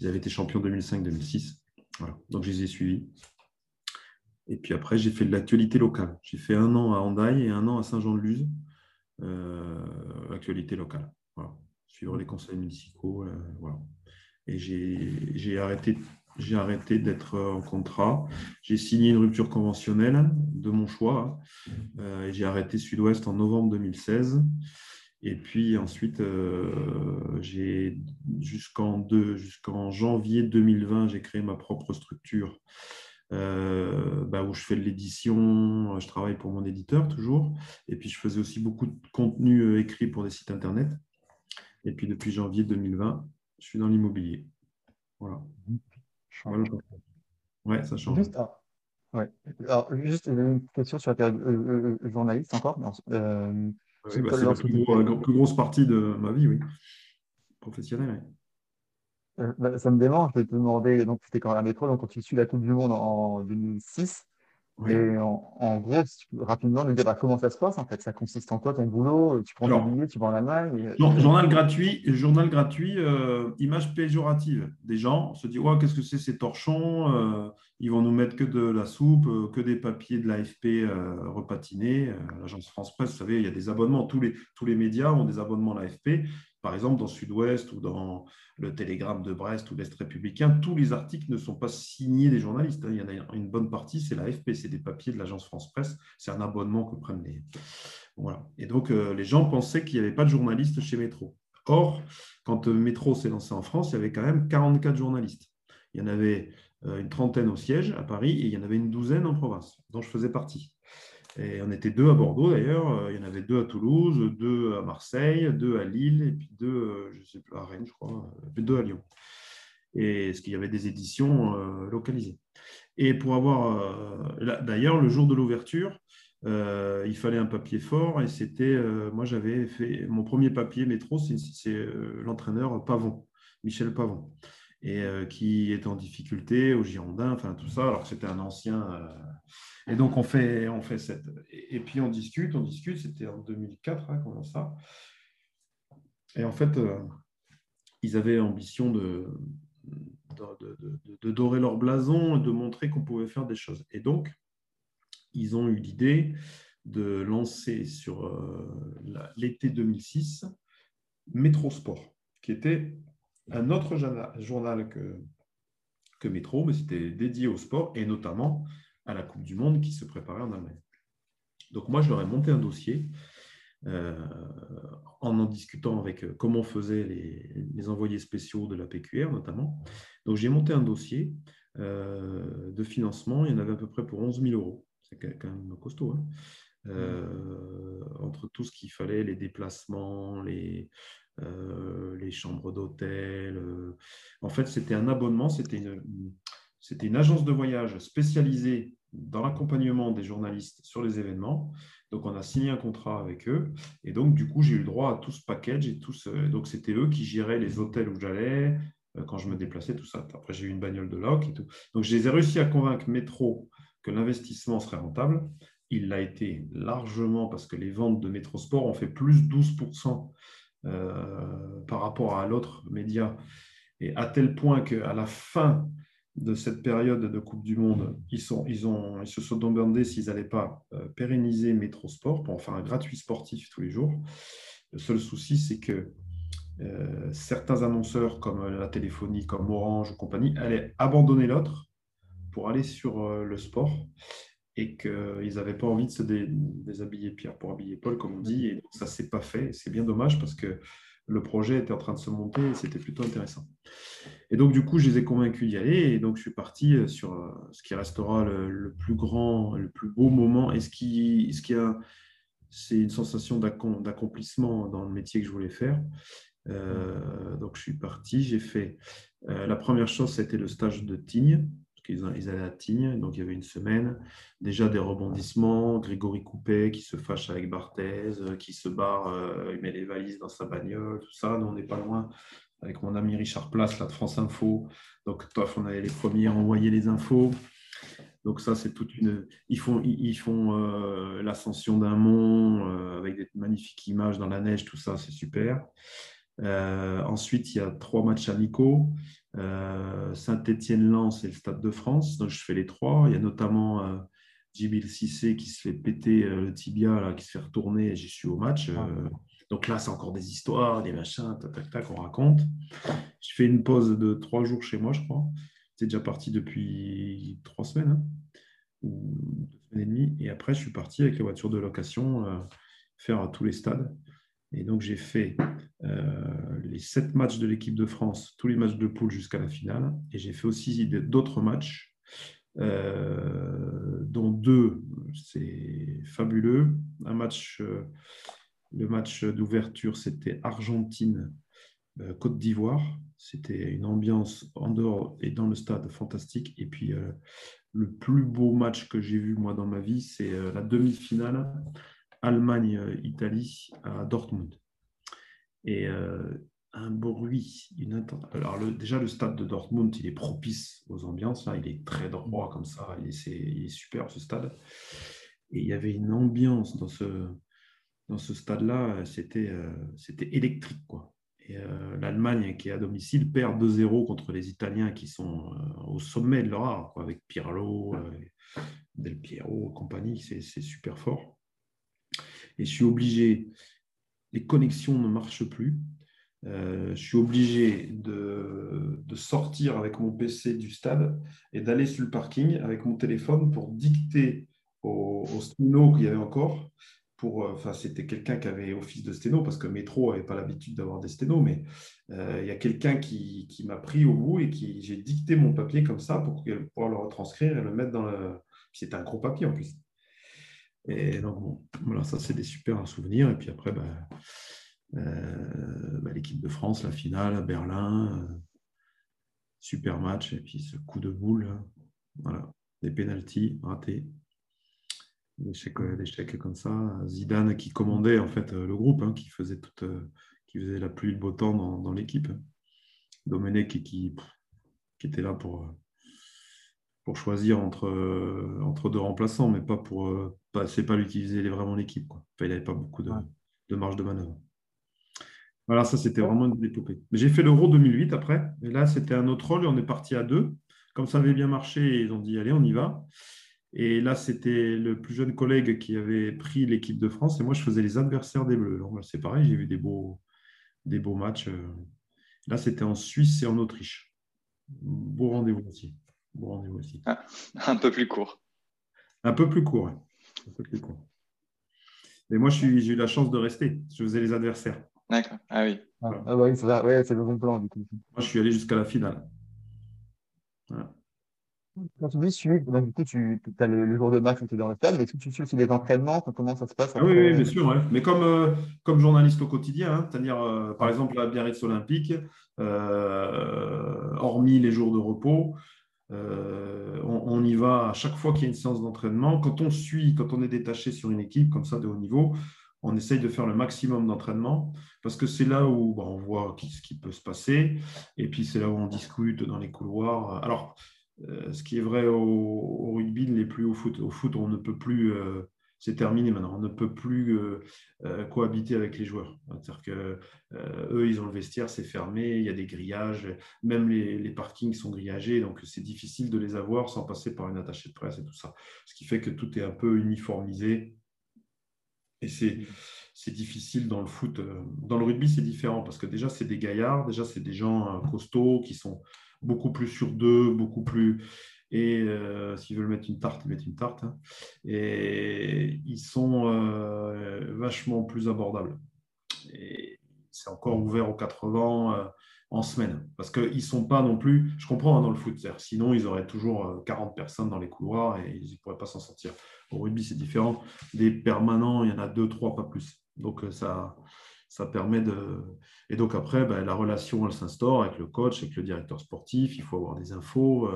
[SPEAKER 4] ils avaient été champions 2005-2006. Donc, je les ai suivis. Et puis après, j'ai fait de l'actualité locale. J'ai fait un an à Handaï et un an à Saint-Jean-de-Luz, euh, actualité locale. Suivre les conseils municipaux. Euh, voilà. Et j'ai arrêté j'ai arrêté d'être en contrat. J'ai signé une rupture conventionnelle de mon choix euh, et j'ai arrêté Sud-Ouest en novembre 2016. Et puis ensuite, euh, jusqu'en janvier 2020, j'ai créé ma propre structure euh, bah, où je fais de l'édition. Je travaille pour mon éditeur toujours. Et puis, je faisais aussi beaucoup de contenu écrit pour des sites internet. Et puis, depuis janvier 2020, je suis dans l'immobilier. Voilà. Ouais, ça change.
[SPEAKER 1] Juste, ouais. Alors, juste une question sur la période euh, euh, journaliste encore.
[SPEAKER 4] Euh, c'est bah, la plus, grosse partie de ma vie, oui. Professionnelle,
[SPEAKER 1] bah, ça me démange de te demander, donc tu étais quand même à métro, donc quand tu suis la Coupe du Monde en 2006, et en, gros, rapidement, nous dire bah, comment ça se passe en fait? Ça consiste en quoi ton boulot? Tu prends ton billet, tu vas en Allemagne
[SPEAKER 4] Journal gratuit, journal gratuit euh, image péjorative. Des gens se disent ouais, qu'est-ce que c'est ces torchons euh, Ils vont nous mettre que de la soupe, euh, que des papiers de l'AFP repatinés. L'agence France Presse, vous savez, il y a des abonnements. Tous les, médias ont des abonnements à l'AFP. Par exemple, dans Sud-Ouest ou dans le Télégramme de Brest ou l'Est républicain, tous les articles ne sont pas signés des journalistes. Il y en a une bonne partie, c'est l'AFP, c'est des papiers de l'agence France Presse, c'est un abonnement que prennent les. Voilà. Et donc, euh, les gens pensaient qu'il n'y avait pas de journalistes chez Métro. Or, quand euh, Métro s'est lancé en France, il y avait quand même 44 journalistes. Il y en avait euh, une trentaine au siège à Paris et il y en avait une douzaine en province, dont je faisais partie. Et on était deux à Bordeaux d'ailleurs, euh, il y en avait deux à Toulouse, deux à Marseille, deux à Lille, et puis deux, euh, je sais plus, à Rennes, je crois, puis deux à Lyon. Et ce qu'il y avait des éditions euh, localisées. Et pour avoir, d'ailleurs, le jour de l'ouverture, il fallait un papier fort, et c'était, moi j'avais fait, mon premier papier métro, c'est l'entraîneur Pavon, Michel Pavon, et qui était en difficulté au Girondin, enfin tout ça, alors que c'était un ancien et donc, on fait, on fait cette. Et puis, on discute, on discute. C'était en 2004, hein, comment ça. Et en fait, euh, ils avaient ambition de, dorer leur blason et de montrer qu'on pouvait faire des choses. Et donc, ils ont eu l'idée de lancer sur euh, l'été 2006 Métro Sport, qui était un autre journal que, que Métro, mais c'était dédié au sport et notamment à la Coupe du Monde qui se préparait en Allemagne. Donc moi, je leur ai monté un dossier euh, en en discutant avec euh, comment faisaient les, envoyés spéciaux de la PQR notamment. Donc j'ai monté un dossier euh, de financement, il y en avait à peu près pour 11 000 euros. C'est quand même costaud. Hein. entre tout ce qu'il fallait, les déplacements, les, les chambres d'hôtel. En fait, c'était un abonnement, c'était une, agence de voyage spécialisée dans l'accompagnement des journalistes sur les événements. Donc, on a signé un contrat avec eux. Et donc, du coup, j'ai eu le droit à tout ce package. Et tout. Donc, c'était eux qui géraient les hôtels où j'allais, euh, quand je me déplaçais, tout ça. Après, j'ai eu une bagnole de loc et tout. Donc, je les ai réussi à convaincre Métro que l'investissement serait rentable. Il l'a été largement parce que les ventes de Métro Sport ont fait plus 12% euh, par rapport à l'autre média. Et à tel point qu'à la fin de cette période de Coupe du Monde, ils, ont, se sont demandé s'ils n'allaient pas euh, pérenniser Métro Sport pour en faire un gratuit sportif tous les jours. Le seul souci, c'est que euh, certains annonceurs comme la téléphonie, comme Orange ou compagnie, allaient abandonner l'autre pour aller sur euh, le sport et qu'ils n'avaient pas envie de se déshabiller Pierre pour habiller Paul, comme on dit, et ça ne s'est pas fait. C'est bien dommage parce que le projet était en train de se monter et c'était plutôt intéressant. Et donc, du coup, je les ai convaincus d'y aller et donc je suis parti euh, sur euh, ce qui restera le, plus grand, le plus beau moment et ce qui, ce qui a, c'est une sensation d'accomplissement dans le métier que je voulais faire. Euh, donc, je suis parti, j'ai fait la première chose, c'était le stage de Tignes, qu'ils allaient à Tignes, donc il y avait une semaine. Déjà des rebondissements, Grégory Coupet qui se fâche avec Barthez, qui se barre, il met les valises dans sa bagnole, tout ça. Nous, on n'est pas loin avec mon ami Richard Place, là, de France Info. Donc, toi, on avait les premiers à envoyer les infos. Donc ça, c'est toute une. Ils font, ils font euh, l'ascension d'un mont euh, avec des magnifiques images dans la neige, tout ça, c'est super. Euh, ensuite, il y a trois matchs amicaux. Saint-Étienne-Lens et le Stade de France. Je fais les trois. Il y a notamment Djibril Cissé qui se fait péter le tibia, là, qui se fait retourner. J'y suis au match. donc là, c'est encore des histoires, des machins, tac, tac, tac, on raconte. Je fais une pause de trois jours chez moi, je crois. C'est déjà parti depuis trois semaines hein, ou deux semaines et demie. Et après, je suis parti avec la voiture de location euh, faire tous les stades. Et donc, j'ai fait euh, les sept matchs de l'équipe de France, tous les matchs de poule jusqu'à la finale. Et j'ai fait aussi d'autres matchs, euh, dont deux, c'est fabuleux. Un match, le match d'ouverture, c'était Argentine euh, d'Ivoire. C'était une ambiance en dehors et dans le stade fantastique. Et puis, euh, le plus beau match que j'ai vu, moi, dans ma vie, c'est euh, la demi-finale Allemagne-Italie à Dortmund. Et un bruit, une Alors, déjà, le stade de Dortmund, il est propice aux ambiances. Là. Il est très droit comme ça. Il est, est super, ce stade. Et il y avait une ambiance dans ce, dans ce stade-là. C'était c'était électrique, quoi. Euh, l'Allemagne, qui est à domicile, perd 2-0 contre les Italiens qui sont euh, au sommet de leur art, avec Pirlo, euh, Del Piero, compagnie, c'est super fort. Et je suis obligé, les connexions ne marchent plus. je suis obligé de, sortir avec mon PC du stade et d'aller sur le parking avec mon téléphone pour dicter au, au qu'il y avait encore euh, enfin, c'était quelqu'un qui avait office de sténo, parce que Métro n'avait pas l'habitude d'avoir des sténos, mais euh, il y a quelqu'un qui, qui m'a pris au bout et qui j'ai dicté mon papier comme ça pour pouvoir le retranscrire et le mettre dans le. C'était un gros papier en plus. Et donc, voilà, ça, c'est des super souvenirs. Et puis après, bah, euh, bah, l'équipe de France, la finale à Berlin, super match. Et puis ce coup de boule, voilà, des pénalties ratés des chèques, comme ça. Zidane qui commandait en fait le groupe, hein, qui faisait toute, qui faisait la pluie le beau temps dans, dans l'équipe. Domenech qui, qui, qui, était là pour, pour choisir entre, entre deux remplaçants, mais pas pour. Pas, c'est pas lui qui faisait vraiment l'équipe. Quoi. il n'avait pas beaucoup de, de, marge de manœuvre. Voilà, ça c'était vraiment une épopée. J'ai fait l'Euro 2008 après, et là c'était un autre rôle, et on est parti à deux. Comme ça avait bien marché, ils ont dit allez, on y va. Et là, c'était le plus jeune collègue qui avait pris l'équipe de France et moi, je faisais les adversaires des Bleus. C'est pareil, j'ai vu des beaux, des beaux matchs. Là, c'était en Suisse et en Autriche. Beau rendez-vous aussi. Beau rendez-vous aussi.
[SPEAKER 3] Ah, un peu plus court.
[SPEAKER 4] Un peu plus court, court. Mais moi, j'ai eu la chance de rester. Je faisais les adversaires.
[SPEAKER 3] D'accord. Ah oui.
[SPEAKER 1] Ah, oui, c'est le bon plan.
[SPEAKER 4] Moi, je suis allé jusqu'à la finale.
[SPEAKER 1] Voilà. Quand tu dis suivre, du coup, tu as le, jour de match où tu es dans le stade, mais est-ce que tu suis aussi les entraînements? Comment ça se passe
[SPEAKER 4] ah oui, bien sûr. Mais comme, euh, comme journaliste au quotidien, hein, c'est-à-dire, euh, par exemple, à Biarritz Olympique, euh, hormis les jours de repos, on, y va à chaque fois qu'il y a une séance d'entraînement. Quand on suit, quand on est détaché sur une équipe comme ça de haut niveau, on essaye de faire le maximum d'entraînement parce que c'est là où bah, on voit ce qui peut se passer et puis c'est là où on discute dans les couloirs. Alors, euh, ce qui est vrai au, rugby n'est plus au foot. Au foot, on ne peut plus, euh, c'est terminé maintenant, on ne peut plus euh, cohabiter avec les joueurs. C'est-à-dire que eux, ils ont le vestiaire, c'est fermé, il y a des grillages, même les, parkings sont grillagés, donc c'est difficile de les avoir sans passer par une attachée de presse et tout ça. Ce qui fait que tout est un peu uniformisé. Et c'est, c'est difficile dans le foot. Dans le rugby, c'est différent parce que déjà, c'est des gaillards, déjà, c'est des gens costauds qui sont beaucoup plus sur deux, beaucoup plus. Et euh, s'ils veulent mettre une tarte, ils mettent une tarte. Hein. Et ils sont euh, vachement plus abordables. Et c'est encore ouvert aux 80 euh, en semaine. Parce qu'ils ne sont pas non plus. Je comprends hein, dans le foot, sinon ils auraient toujours 40 personnes dans les couloirs et ils ne pourraient pas s'en sortir. Au rugby, c'est différent. Des permanents, il y en a deux, trois, pas plus. Donc ça, ça permet de. Et donc après, ben, la relation, elle s'instaure avec le coach, avec le directeur sportif. Il faut avoir des infos.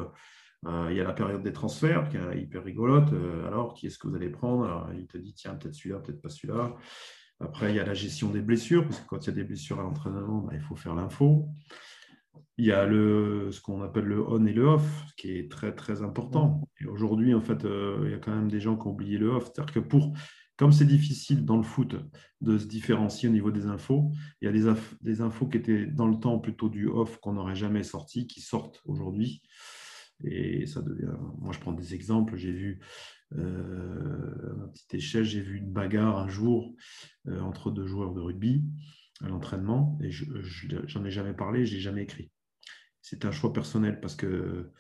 [SPEAKER 4] Euh, Euh, il y a la période des transferts qui est hyper rigolote. Euh, alors, qui est-ce que vous allez prendre? Il te dit, tiens, peut-être celui-là, peut-être pas celui-là. Après, il y a la gestion des blessures, parce que quand il y a des blessures à l'entraînement, bah, il faut faire l'info. Il y a le, ce qu'on appelle le on et le off, qui est très, très important. Et aujourd'hui, en fait, il y a quand même des gens qui ont oublié le off. C'est-à-dire que pour comme c'est difficile dans le foot de se différencier au niveau des infos, il y a des, des infos qui étaient dans le temps plutôt du off qu'on n'aurait jamais sorti, qui sortent aujourd'hui. Et ça devient. Moi, je prends des exemples. J'ai vu euh, à petite échelle, j'ai vu une bagarre un jour euh, entre deux joueurs de rugby à l'entraînement, et je n'en ai jamais parlé, je n'ai jamais écrit. C'est un choix personnel parce que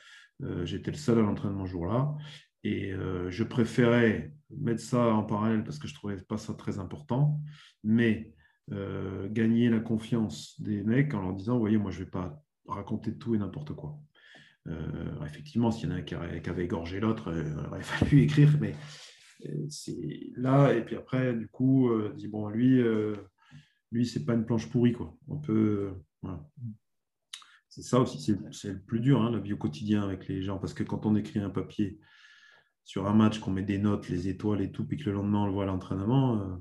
[SPEAKER 4] euh, j'étais le seul à l'entraînement ce jour-là, et euh, je préférais mettre ça en parallèle parce que je ne trouvais pas ça très important, mais gagner la confiance des mecs en leur disant, vous voyez, moi, je ne vais pas raconter tout et n'importe quoi. Euh, effectivement, s'il y en a un qui avait, égorgé l'autre, il aurait fallu écrire, mais c'est là, et puis après, du coup, dit, bon, lui, lui c'est pas une planche pourrie, quoi. On peut... C'est ça aussi, c'est le plus dur, hein, la vie au quotidien avec les gens, parce que quand on écrit un papier, sur un match, qu'on met des notes, les étoiles et tout, puis que le lendemain on le voit à l'entraînement, euh,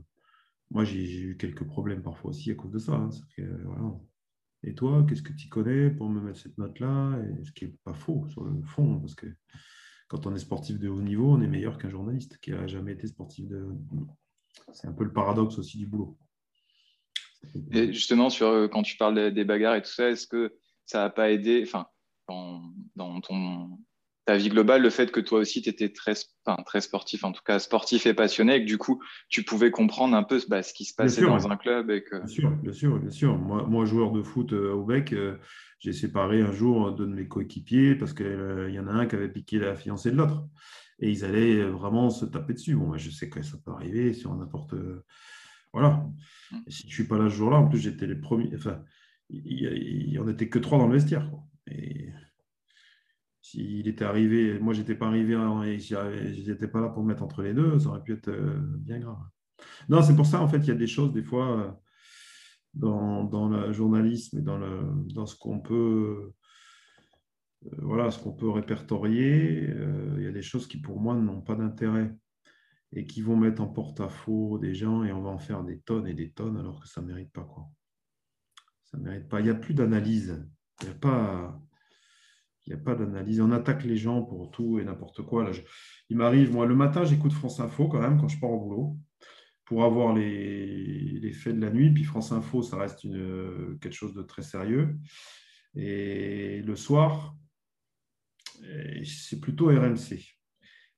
[SPEAKER 4] moi j'ai eu quelques problèmes parfois aussi à cause de ça. Hein. Et toi, qu'est-ce que tu connais pour me mettre cette note-là Ce qui n'est pas faux sur le fond, parce que quand on est sportif de haut niveau, on est meilleur qu'un journaliste qui n'a jamais été sportif de haut niveau. C'est un peu le paradoxe aussi du boulot.
[SPEAKER 3] Et justement, sur, euh, quand tu parles des bagarres et tout ça, est-ce que ça n'a pas aidé, enfin, dans ton ta vie globale, le fait que toi aussi, tu étais très, très sportif, en tout cas sportif et passionné, et que du coup, tu pouvais comprendre un peu bah, ce qui se passait dans un club. Et que...
[SPEAKER 4] Bien sûr, bien sûr, bien sûr. Moi, moi joueur de foot euh, au bec, euh, j'ai séparé un jour deux de mes coéquipiers parce qu'il euh, y en a un qui avait piqué la fiancée de l'autre. Et ils allaient vraiment se taper dessus. Bon, je sais que ça peut arriver sur n'importe. Voilà. Mmh. si je ne suis pas là ce jour-là, en plus, j'étais les premiers. Enfin, il n'y en était que trois dans le vestiaire. Quoi. Et s'il était arrivé, moi j'étais pas arrivé et j'étais pas là pour me mettre entre les deux, ça aurait pu être euh, bien grave. Non, c'est pour ça en fait il y a des choses des fois euh, dans, dans le journalisme et dans, dans ce qu'on peut euh, voilà ce qu'on peut répertorier, il y a des choses qui pour moi n'ont pas d'intérêt et qui vont mettre en porte-à-faux des gens et on va en faire des tonnes et des tonnes alors que ça ne mérite pas quoi. Ça mérite pas. Il n'y a plus d'analyse. Il n'y a pas il n'y a pas d'analyse. On attaque les gens pour tout et n'importe quoi. Là, Il m'arrive, moi, le matin, j'écoute France Info quand même quand je pars au boulot pour avoir les, les faits de la nuit. Puis France Info, ça reste une, quelque chose de très sérieux. Et le soir, c'est plutôt RMC.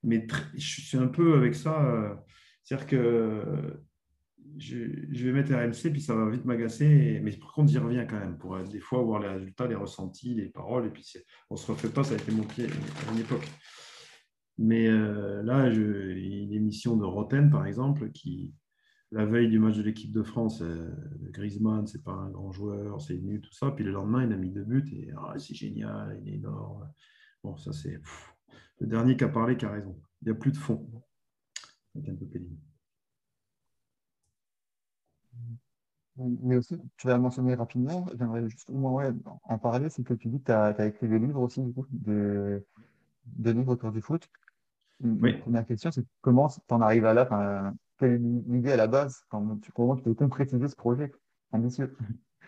[SPEAKER 4] Mais je suis un peu avec ça. Euh, c'est-à-dire que je, vais mettre RMC, puis ça va vite m'agacer. Mais par contre, j'y reviens quand même pour euh, des fois voir les résultats, les ressentis, les paroles. Et puis, on ne se refait pas, ça a été mon pied à une époque. Mais euh, là, je, une émission de Roten, par exemple, qui, la veille du match de l'équipe de France, euh, Griezmann, c'est pas un grand joueur, c'est nul, tout ça. Puis le lendemain, il a mis deux buts et ah, c'est génial, il est énorme. Bon, ça, c'est le dernier qui a parlé qui a raison. Il n'y a plus de fond. Avec un peu
[SPEAKER 1] mais aussi, tu l'as mentionné rapidement, j'aimerais juste en parler, c'est que tu dis que tu as, écrit des livres aussi, du coup, de, de livres autour du foot.
[SPEAKER 4] Oui.
[SPEAKER 1] première question, c'est comment tu en arrives à là? Quelle est l'idée à la base? Comment tu, comment tu peux concrétiser ce projet ambitieux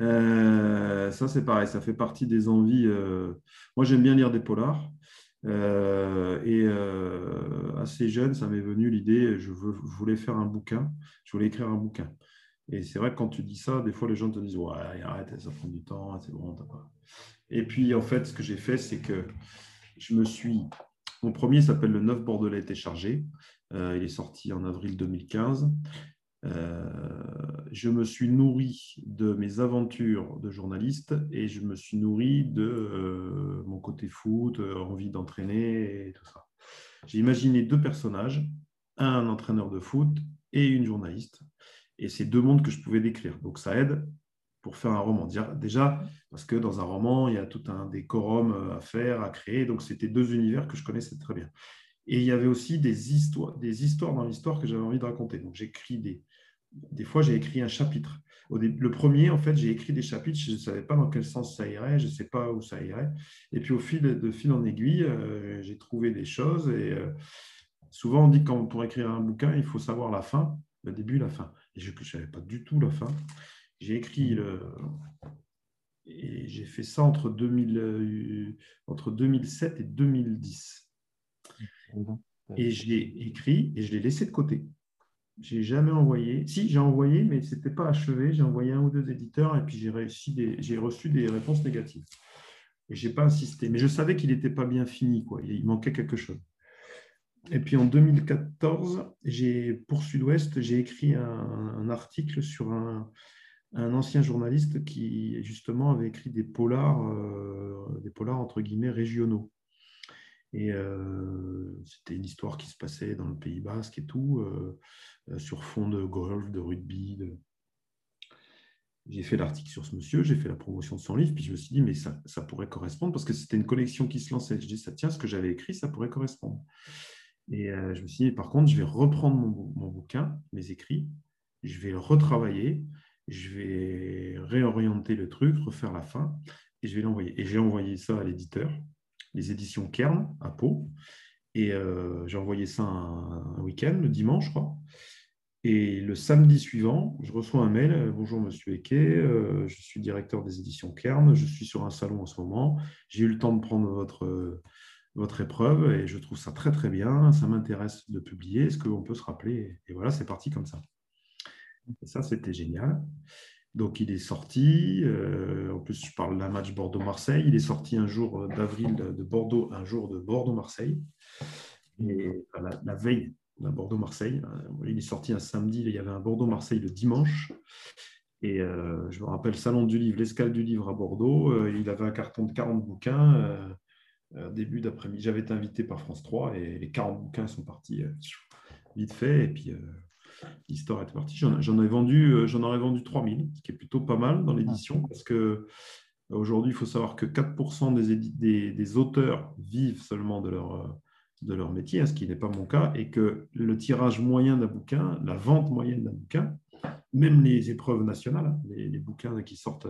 [SPEAKER 4] euh, Ça, c'est pareil, ça fait partie des envies. Euh, moi, j'aime bien lire des polars. Euh, et assez jeune, ça m'est venu l'idée, je, je, voulais faire un bouquin, je voulais écrire un bouquin. Et c'est vrai que quand tu dis ça, des fois les gens te disent Ouais, arrête, ça prend du temps, c'est bon, t'as pas. Et puis en fait, ce que j'ai fait, c'est que je me suis. Mon premier s'appelle Le 9 Bordelais était. Euh, il est sorti en avril 2015. Euh, je me suis nourri de mes aventures de journaliste et je me suis nourri de euh, mon côté foot, envie d'entraîner et tout ça. J'ai imaginé deux personnages, un entraîneur de foot et une journaliste. Et c'est deux mondes que je pouvais décrire. Donc ça aide pour faire un roman. Déjà, parce que dans un roman, il y a tout un décorum euh, à faire, à créer. Donc c'était deux univers que je connaissais très bien. Et il y avait aussi des histoires, des histoires dans l'histoire que j'avais envie de raconter. Donc j'écris des, des fois, j'ai écrit un chapitre. Le premier, en fait, j'ai écrit des chapitres, je ne savais pas dans quel sens ça irait, je ne sais pas où ça irait. Et puis, au fil de fil en aiguille, euh, j'ai trouvé des choses. Et euh, souvent, on dit que pour écrire un bouquin, il faut savoir la fin, le début, la fin. Je ne savais pas du tout la fin. J'ai écrit le, et j'ai fait ça entre, 2000, euh, entre 2007 et 2010. Et j'ai écrit et je l'ai laissé de côté. J'ai jamais envoyé. Si, j'ai envoyé, mais ce n'était pas achevé. J'ai envoyé un ou deux éditeurs et puis j'ai reçu des réponses négatives. Et je n'ai pas insisté. Mais je savais qu'il n'était pas bien fini. Quoi. Il manquait quelque chose. Et puis en 2014, pour Sud-Ouest, j'ai écrit un, article sur un, un ancien journaliste qui justement avait écrit des polars, euh, des polars entre guillemets régionaux. Et euh, c'était une histoire qui se passait dans le Pays Basque et tout, euh, sur fond de golf, de rugby. J'ai fait l'article sur ce monsieur, j'ai fait la promotion de son livre, puis je me suis dit, mais ça, ça pourrait correspondre, parce que c'était une collection qui se lançait. Je dis, ça tient, ce que j'avais écrit, ça pourrait correspondre. Et je me suis dit, par contre, je vais reprendre mon, bouquin, mes écrits, je vais le retravailler, je vais réorienter le truc, refaire la fin, et je vais l'envoyer. Et j'ai envoyé ça à l'éditeur, les éditions Kern à Pau. Et euh, j'ai envoyé ça un, week-end, le dimanche, je crois. Et le samedi suivant, je reçois un mail. Bonjour, monsieur Eke, euh, je suis directeur des éditions Kern. Je suis sur un salon en ce moment. J'ai eu le temps de prendre votre, votre épreuve et je trouve ça très, très bien. Ça m'intéresse de publier. Est-ce qu'on peut se rappeler Et voilà, c'est parti comme ça. Ça, c'était génial. Donc, il est sorti. Euh, en plus, je parle d'un match Bordeaux-Marseille. Il est sorti un jour d'avril de Bordeaux, un jour de Bordeaux-Marseille. Et la, veille d'un Bordeaux-Marseille. Euh, il est sorti un samedi. Il y avait un Bordeaux-Marseille le dimanche. Et euh, je me rappelle, Salon du Livre, l'escale du livre à Bordeaux. il avait un carton de 40 bouquins. Début d'après-midi, j'avais été invité par France 3 et les 40 bouquins sont partis vite fait. Et puis, l'histoire est partie. J'en ai vendu, euh, j'en aurais vendu 3000, ce qui est plutôt pas mal dans l'édition, parce que euh, aujourd'hui, il faut savoir que 4% des, des, auteurs vivent seulement de leur, euh, de leur métier, hein, ce qui n'est pas mon cas, et que le tirage moyen d'un bouquin, la vente moyenne d'un bouquin, même les épreuves nationales, hein, les, bouquins qui sortent,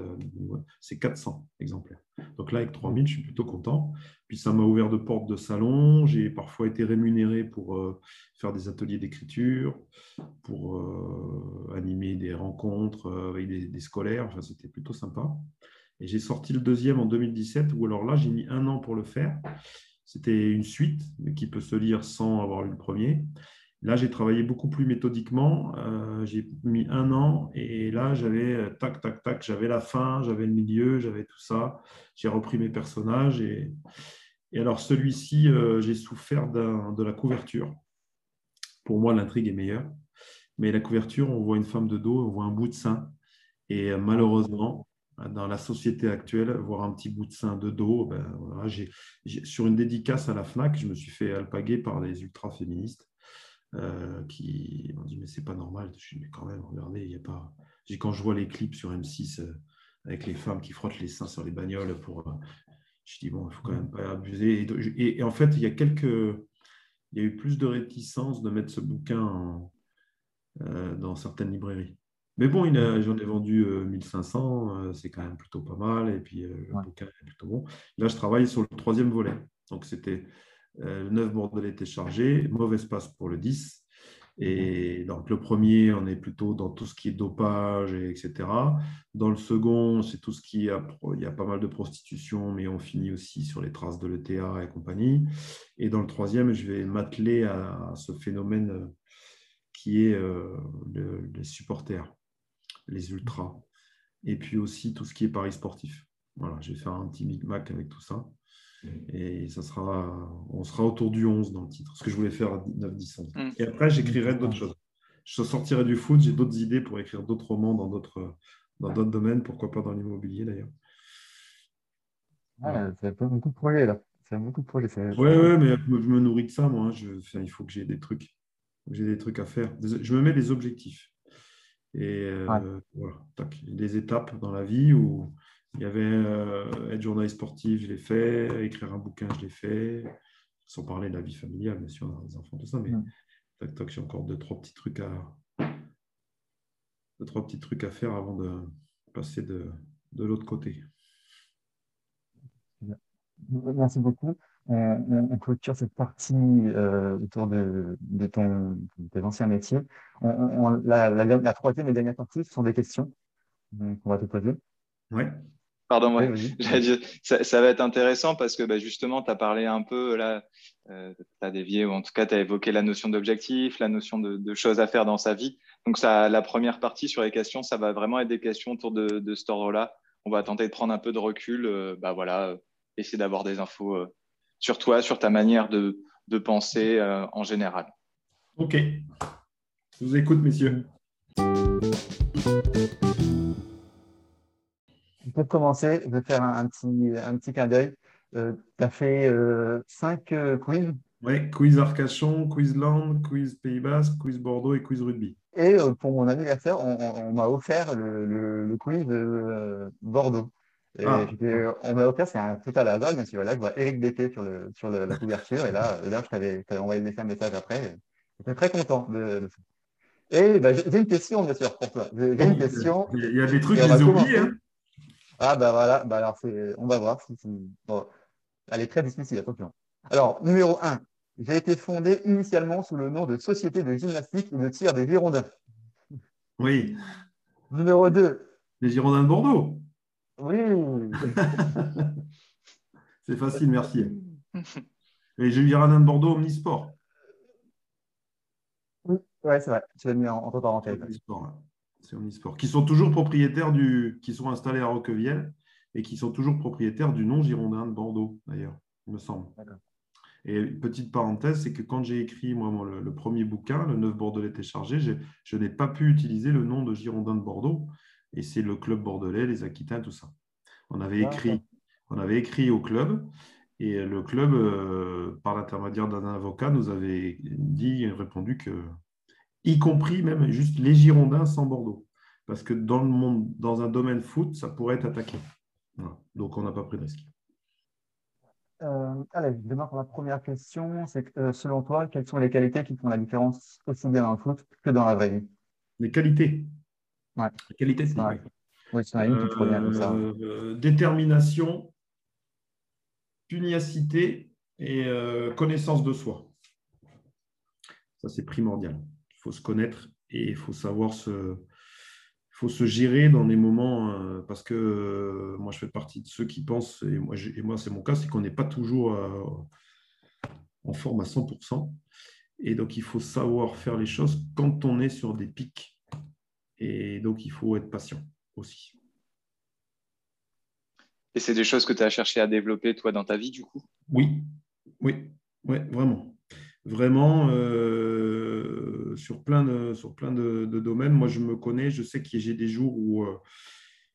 [SPEAKER 4] c'est 400 exemplaires. Donc là, avec 3000, je suis plutôt content. Puis ça m'a ouvert de portes de salon. J'ai parfois été rémunéré pour euh, faire des ateliers d'écriture, pour euh, animer des rencontres euh, avec des, scolaires. Enfin, c'était plutôt sympa. Et j'ai sorti le deuxième en 2017, où alors là, j'ai mis un an pour le faire. C'était une suite, qui peut se lire sans avoir lu le premier. Là, j'ai travaillé beaucoup plus méthodiquement. Euh, j'ai mis un an et là, j'avais euh, tac, tac, tac, j'avais la fin, j'avais le milieu, j'avais tout ça. J'ai repris mes personnages. Et, alors, celui-ci, euh, j'ai souffert de la couverture. Pour moi, l'intrigue est meilleure. Mais la couverture, on voit une femme de dos, on voit un bout de sein. Et malheureusement, dans la société actuelle, voir un petit bout de sein de dos, ben, sur une dédicace à la FNAC, je me suis fait alpaguer par des ultra-féministes euh, qui m'ont dit mais c'est pas normal. Je dis mais quand même, regardez, il y a pas. Quand je vois les clips sur M6 euh, avec les femmes qui frottent les seins sur les bagnoles pour, euh, je dis bon, il faut quand même pas abuser. Et, en fait, il y a quelques, il y a eu plus de réticence de mettre ce bouquin dans certaines librairies. Mais bon, j'en ai vendu 1500, c'est quand même plutôt pas mal. Et puis, le bouquin est plutôt bon. Là, je travaille sur le troisième volet. Donc, c'était euh, le 9 Bordelais était chargé, mauvais espace pour le 10. Et donc, le premier, on est plutôt dans tout ce qui est dopage, etc. Dans le second, c'est tout ce qui a, il y a pas mal de prostitution, mais on finit aussi sur les traces de l'ETA et compagnie. Et dans le troisième, je vais m'atteler à, ce phénomène euh, qui est euh, les supporters, les ultras, et puis aussi tout ce qui est paris sportif. Voilà, je vais faire un petit micmac avec tout ça. Et ça sera, on sera autour du 11 dans le titre, ce que je voulais faire à 9, 10, 11. Et après, j'écrirai d'autres choses. Je sortirai du foot, j'ai d'autres idées pour écrire d'autres romans dans d'autres, dans d'autres domaines, pourquoi pas dans l'immobilier d'ailleurs.
[SPEAKER 1] Ah, ça fait beaucoup de projets là. Ça beaucoup de projets.
[SPEAKER 4] Oui, ouais, mais je me nourris de ça, moi. Hein. Il faut que j'ai des trucs. J'ai des trucs à faire. Je me mets des objectifs. Et euh, voilà, des étapes dans la vie où il y avait euh, être journaliste sportif, je l'ai fait, écrire un bouquin, je l'ai fait, sans parler de la vie familiale, bien sûr, des enfants, tout ça, mais tac, tac, j'ai encore deux, trois petits trucs à, deux, trois petits trucs à faire avant de passer de, de l'autre côté.
[SPEAKER 1] Merci beaucoup. On, clôture cette partie euh, autour de, de, ton, tes anciens métiers. la, la, troisième et dernière partie, ce sont des questions qu'on va te poser.
[SPEAKER 4] Oui.
[SPEAKER 3] Pardon, moi. ça, ça, va être intéressant parce que bah, justement, tu as parlé un peu, là, euh, tu as dévié, ou en tout cas, tu as évoqué la notion d'objectif, la notion de, de, choses à faire dans sa vie. Donc, ça, la première partie sur les questions, ça va vraiment être des questions autour de, de cet ordre-là. On va tenter de prendre un peu de recul, euh, bah, voilà, essayer d'avoir des infos euh, sur toi, sur ta manière de, de penser euh, en général.
[SPEAKER 4] OK. Je vous écoute, messieurs.
[SPEAKER 1] Pour commencer, je vais faire un, petit, un petit clin d'œil. Euh, tu as fait euh, cinq euh, quiz?
[SPEAKER 4] Oui, quiz Arcachon, quiz Land, quiz Pays Basque, quiz Bordeaux et quiz rugby.
[SPEAKER 1] Et pour mon anniversaire, on, m'a offert le, le, quiz de Bordeaux. Ah. on m'a offert, c'est un total hasard, mais voilà, je vois Eric Bété sur, le, sur la couverture, et là, là je t'avais envoyé un message après. J'étais très content de, ça. Et bah, j'ai une question, bien sûr, pour toi. J'ai une question.
[SPEAKER 4] Il y a des trucs que j'ai oubliés. Hein.
[SPEAKER 1] Ah, bah voilà, bah alors on va voir. Bon, elle est très difficile, attention. Alors, numéro 1. J'ai été fondé initialement sous le nom de Société de gymnastique et de tir des Girondins.
[SPEAKER 4] Oui.
[SPEAKER 1] Numéro 2.
[SPEAKER 4] Les Girondins de Bordeaux.
[SPEAKER 1] Oui.
[SPEAKER 4] C'est facile, merci. Et j'ai eu Girondins de Bordeaux Omnisport.
[SPEAKER 1] Oui, ouais, c'est vrai. Tu l'as mis entre parenthèses.
[SPEAKER 4] Omnisport, c'est Omnisport. Qui sont toujours propriétaires du. qui sont installés à Roquevielle et qui sont toujours propriétaires du nom Girondin de Bordeaux, d'ailleurs, il me semble. Et petite parenthèse, c'est que quand j'ai écrit moi, le, premier bouquin, Le 9 Bordelais était chargé, je n'ai pas pu utiliser le nom de Girondin de Bordeaux. Et c'est le club bordelais, les Aquitains, tout ça. On avait écrit, on avait écrit au club et le club, euh, par l'intermédiaire d'un avocat, nous avait dit, répondu que, y compris même juste les Girondins sans Bordeaux. Parce que dans le monde, dans un domaine foot, ça pourrait être attaqué. Donc, on n'a pas pris de risque.
[SPEAKER 1] Euh, allez, je démarre pour la première question. C'est que, euh, selon toi, quelles sont les qualités qui font la différence aussi bien dans le foot que dans la vraie vie?
[SPEAKER 4] Les qualités
[SPEAKER 1] ouais.
[SPEAKER 4] Les qualités, c'est
[SPEAKER 1] Oui, c'est une qui comme ça.
[SPEAKER 4] Euh, détermination, pugnacité et connaissance de soi. Ça, c'est primordial. Faut se connaître et il faut savoir se, faut se gérer dans des moments, euh, parce que euh, moi je fais partie de ceux qui pensent, et moi, et moi c'est mon cas, c'est qu'on n'est pas toujours euh, en forme à 100%. Et donc il faut savoir faire les choses quand on est sur des pics. Et donc il faut être patient aussi.
[SPEAKER 3] Et c'est des choses que tu as cherché à développer toi dans ta vie du coup?
[SPEAKER 4] Oui, oui, oui, vraiment. Vraiment, sur plein, de, sur plein de, domaines. Moi, je me connais, je sais que j'ai des jours où euh,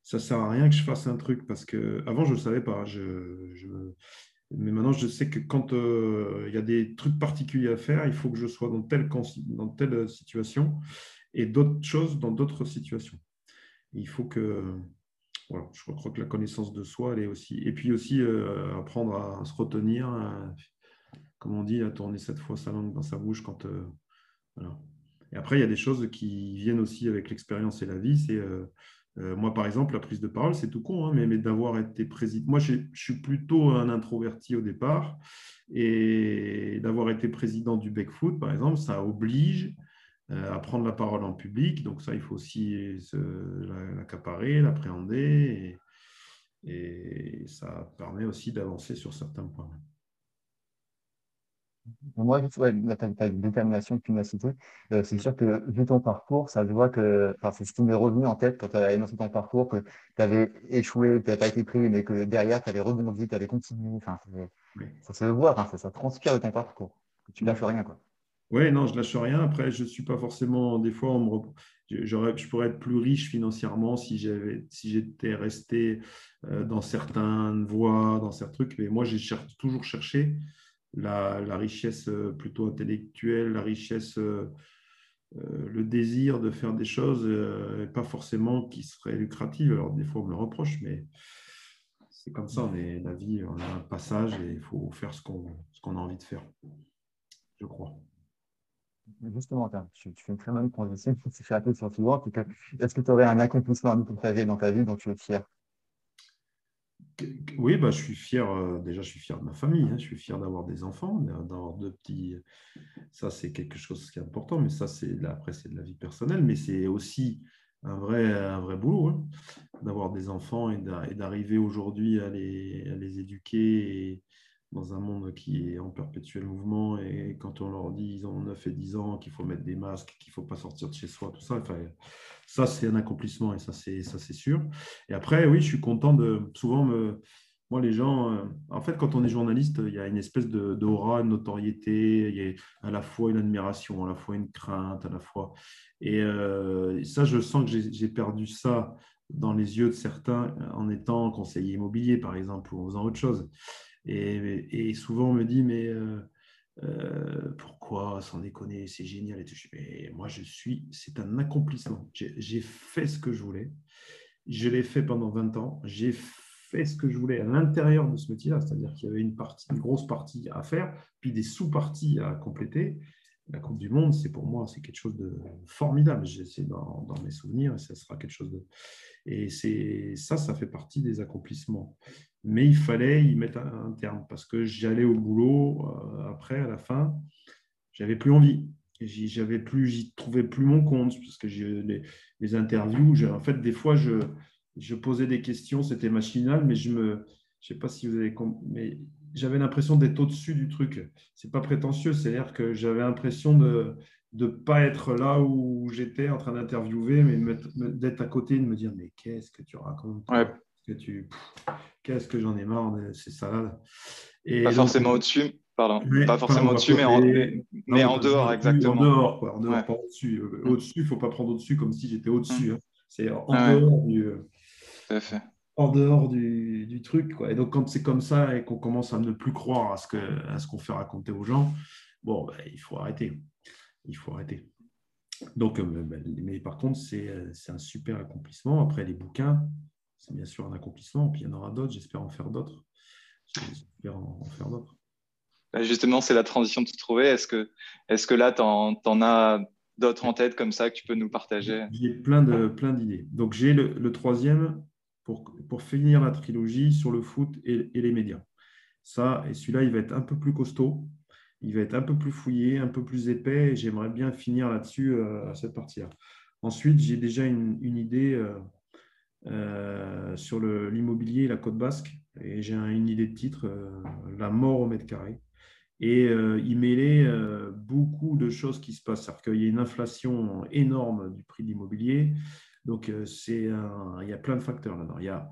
[SPEAKER 4] ça ne sert à rien que je fasse un truc parce que avant, je ne savais pas. Je, mais maintenant, je sais que quand euh, il y a des trucs particuliers à faire, il faut que je sois dans telle, dans telle situation et d'autres choses dans d'autres situations. Il faut que. Je crois que la connaissance de soi, elle est aussi. Et puis aussi euh, apprendre à se retenir, comme on dit, à tourner cette fois sa langue dans sa bouche quand. voilà. Et après, il y a des choses qui viennent aussi avec l'expérience et la vie. C'est euh, euh, moi, par exemple, la prise de parole, c'est tout con, hein, mais, d'avoir été président. Moi, je, suis plutôt un introverti au départ, et d'avoir été président du Bec Foot, par exemple, ça oblige euh, à prendre la parole en public. Donc ça, il faut aussi l'accaparer, l'appréhender, et ça permet aussi d'avancer sur certains points.
[SPEAKER 1] Moi, ouais, ta, détermination, pugnacité, euh, c'est sûr que vu ton parcours, ça se voit que, enfin, c'est ce qui m'est revenu en tête quand tu as énoncé ton parcours, que tu avais échoué, tu n'avais pas été pris, mais que derrière, tu avais rebondi, tu avais continué. Enfin, ça se voit, ça, ça, transpire de ton parcours. Tu lâches rien, quoi.
[SPEAKER 4] Oui, non, je lâche rien. Après, je ne suis pas forcément, des fois, on me je pourrais être plus riche financièrement si j'avais si j'étais resté euh, dans certaines voies, dans certains trucs. Mais moi, j'ai toujours cherché la, richesse euh, plutôt intellectuelle, la richesse, euh, euh, le désir de faire des choses, et pas forcément qui seraient lucratives. Alors, des fois, on me le reproche, mais c'est comme ça, on est, la vie, on a un passage et il faut faire ce qu'on a envie de faire, je crois.
[SPEAKER 1] justement, tu, fais une très bonne transition. Si je fais sur souvent, est-ce que tu aurais un accomplissement à partager dans ta vie dont tu es fier?
[SPEAKER 4] Oui, bah, je suis fier. Euh, déjà, je suis fier de ma famille. Hein, je suis fier d'avoir des enfants, d'avoir deux petits. Ça, c'est quelque chose qui est important. Mais ça, c'est après, c'est de la vie personnelle. Mais c'est aussi un vrai, boulot hein, d'avoir des enfants et d'arriver aujourd'hui à les, éduquer dans un monde qui est en perpétuel mouvement et quand on leur dit ils ont 9 et 10 ans qu'il faut mettre des masques, qu'il ne faut pas sortir de chez soi, tout ça, enfin, ça c'est un accomplissement et ça c'est ça c'est sûr. Et après oui, je suis content de souvent me moi, les gens, euh, en fait, quand on est journaliste, il y a une espèce d'aura, une notoriété, il y a à la fois une admiration, à la fois une crainte, à la fois. Et euh, ça, je sens que j'ai perdu ça dans les yeux de certains en étant conseiller immobilier, par exemple, ou en faisant autre chose. Et, souvent, on me dit, mais euh, euh, pourquoi, sans déconner, c'est génial. Et tout. Mais moi, je suis, c'est un accomplissement. J'ai fait ce que je voulais. Je l'ai fait pendant 20 ans. J'ai fait ce que je voulais à l'intérieur de ce métier-là, c'est-à-dire qu'il y avait une, grosse partie à faire, puis des sous-parties à compléter. La Coupe du Monde, c'est pour moi, c'est quelque chose de formidable. C'est dans, mes souvenirs, et ça sera quelque chose de. Et ça, ça fait partie des accomplissements mais il fallait y mettre un, terme parce que j'allais au boulot euh, après, à la fin, j'avais plus envie. J'avais plus, j'y trouvais plus mon compte parce que les, les interviews, en fait, des fois, je, je posais des questions, c'était machinal, mais je me, je sais pas si vous avez, mais j'avais l'impression d'être au-dessus du truc. C'est pas prétentieux, c'est-à-dire que j'avais l'impression de ne pas être là où j'étais en train d'interviewer, mais d'être à côté et de me dire mais qu'est-ce que tu racontes? Que tu qu'est-ce que j'en ai marre de ces salades.
[SPEAKER 3] Et pas forcément au-dessus, pardon, pas forcément au-dessus, mais, en, mais, en dehors, exactement.
[SPEAKER 4] En dehors, quoi, en dehors pas au-dessus. Euh, au-dessus, il ne faut pas prendre au-dessus comme si j'étais au-dessus. Hein. C'est en dehors du.
[SPEAKER 3] Tout à fait.
[SPEAKER 4] En dehors du, du, truc. Quoi. Et donc, quand c'est comme ça et qu'on commence à ne plus croire à ce qu'on fait raconter aux gens, bon, ben, il faut arrêter. Il faut arrêter. Donc, euh, ben, mais par contre, c'est un super accomplissement. Après, les bouquins, c'est bien sûr un accomplissement. Puis il y en aura d'autres, j'espère en faire d'autres. J'espère en, faire d'autres.
[SPEAKER 3] Bah, justement, c'est la transition de se trouver. Est-ce que, est que là, tu en, as d'autres en tête comme ça que tu peux nous partager?
[SPEAKER 4] J'ai plein d'idées. Plein Donc, j'ai le, troisième pour, pour finir la trilogie sur le foot et, les médias. Ça, et celui-là, il va être un peu plus costaud. Il va être un peu plus fouillé, un peu plus épais. Et j'aimerais bien finir là-dessus, euh, à cette partie-là. Ensuite, j'ai déjà une, une idée. Euh, euh, sur l'immobilier la côte basque. Et j'ai une idée de titre, euh, La mort au mètre carré. Et euh, il mêlait beaucoup de choses qui se passent. C'est-à-dire qu'il y a une inflation énorme du prix de l'immobilier. Donc, c'est il y a plein de facteurs là-dedans. Il y a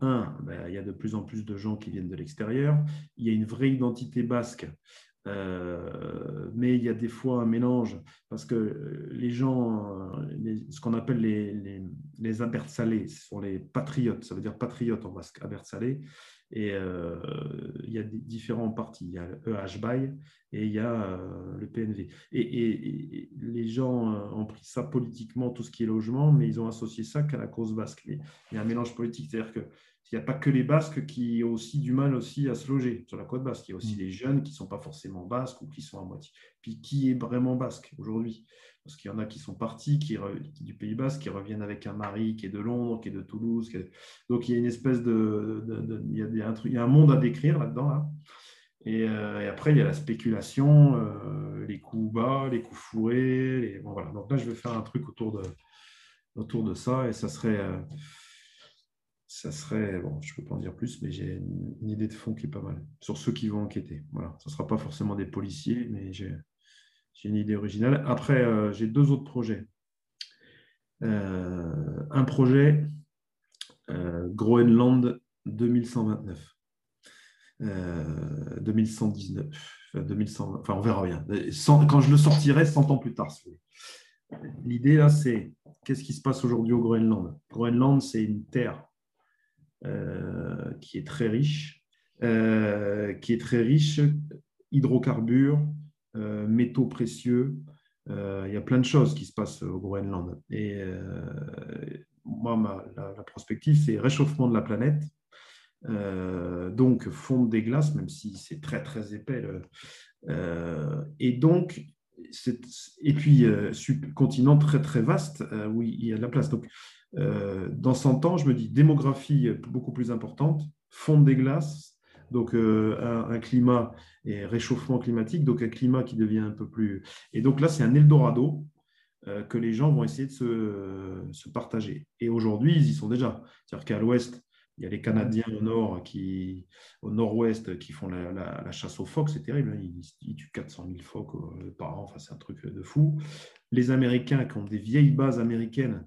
[SPEAKER 4] un, ben, il y a de plus en plus de gens qui viennent de l'extérieur. Il y a une vraie identité basque euh, mais il y a des fois un mélange parce que les gens, euh, ce qu'on appelle les, les, les salés, ce sont les patriotes, ça veut dire patriote en basque, salé Et euh, il y a différents partis. Il y a le EHBAI et il y a le PNV. Et, les gens ont pris ça politiquement, tout ce qui est logement, mais ils ont associé ça qu'à la cause basque. il y a un mélange politique, c'est-à-dire que il n'y a pas que les Basques qui ont aussi du mal aussi à se loger sur la côte basque. Il y a aussi mm. les jeunes qui ne sont pas forcément basques ou qui sont à moitié. Puis qui est vraiment basque aujourd'hui? Parce qu'il y en a qui sont partis qui, du Pays basque, qui reviennent avec un mari qui est de Londres, qui est de Toulouse. Donc il y a une espèce de. il, y a un truc, il, y a un monde à décrire là-dedans. Euh, et, après, il y a la spéculation, euh, les coups bas, les coups fourrés. Bon, voilà. Donc là, je vais faire un truc autour de, autour de ça et ça serait. Euh, ça serait, bon, je ne peux pas en dire plus, mais j'ai une, idée de fond qui est pas mal sur ceux qui vont enquêter. Voilà, ce ne sera pas forcément des policiers, mais j'ai une idée originale. Après, euh, j'ai deux autres projets. Euh, un projet, euh, Groenland 2129. 2119, 2100, enfin on verra bien. quand je le sortirai 100 ans plus tard. L'idée là, c'est qu'est-ce qui se passe aujourd'hui au Groenland? Groenland, c'est une terre qui est très riche, euh, qui est très riche, hydrocarbures, euh, métaux précieux. Il y a plein de choses qui se passent au Groenland. Et moi, la, la, prospective, c'est réchauffement de la planète. donc fonte des glaces, même si c'est très très épais. et donc, et puis, continent très, très vaste où il y a de la place. Donc, dans 100 ans, je me dis démographie beaucoup plus importante, fonte des glaces, donc un, climat et réchauffement climatique, donc un climat qui devient un peu plus. Et donc là, c'est un Eldorado que les gens vont essayer de se, partager. Et aujourd'hui, ils y sont déjà. C'est-à-dire qu'à l'ouest, il y a les Canadiens au nord, qui, au nord-ouest, qui font la, chasse aux phoques, c'est terrible. Hein. Ils, tuent 400 000 phoques euh, par an, enfin, c'est un truc de fou. Les Américains qui ont des vieilles bases américaines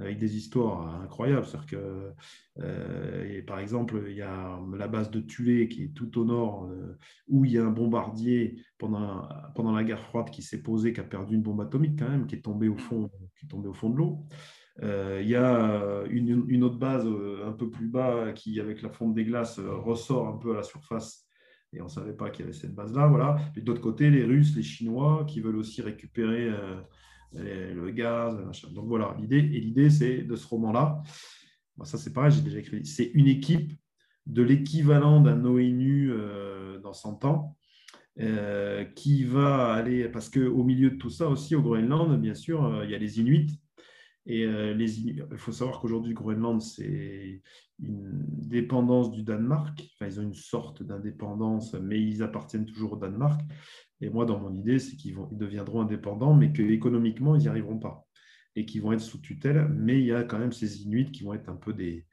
[SPEAKER 4] avec des histoires incroyables. C'est-à-dire que, euh, par exemple, il y a la base de Tulé qui est tout au nord, euh, où il y a un bombardier pendant, pendant la guerre froide qui s'est posé, qui a perdu une bombe atomique quand même, qui est tombée au fond, qui est tombée au fond de l'eau. Euh, il y a une, autre base euh, un peu plus bas qui, avec la fonte des glaces, ressort un peu à la surface. Et on ne savait pas qu'il y avait cette base-là. Voilà. Et d'autre côté, les Russes, les Chinois qui veulent aussi récupérer le gaz. Donc voilà, l'idée. Et l'idée, c'est de ce roman-là. ça, c'est pareil, j'ai déjà écrit. C'est une équipe de l'équivalent d'un ONU dans 100 ans. qui va aller, parce qu'au milieu de tout ça aussi, au Groenland, bien sûr, il y a les Inuits, et euh, il faut savoir qu'aujourd'hui, Groenland, c'est une dépendance du Danemark. Enfin, ils ont une sorte d'indépendance, mais ils appartiennent toujours au Danemark. Et moi, dans mon idée, c'est qu'ils ils deviendront indépendants, mais qu'économiquement, ils n'y arriveront pas. Et qu'ils vont être sous tutelle. Mais il y a quand même ces Inuits qui vont être un peu des,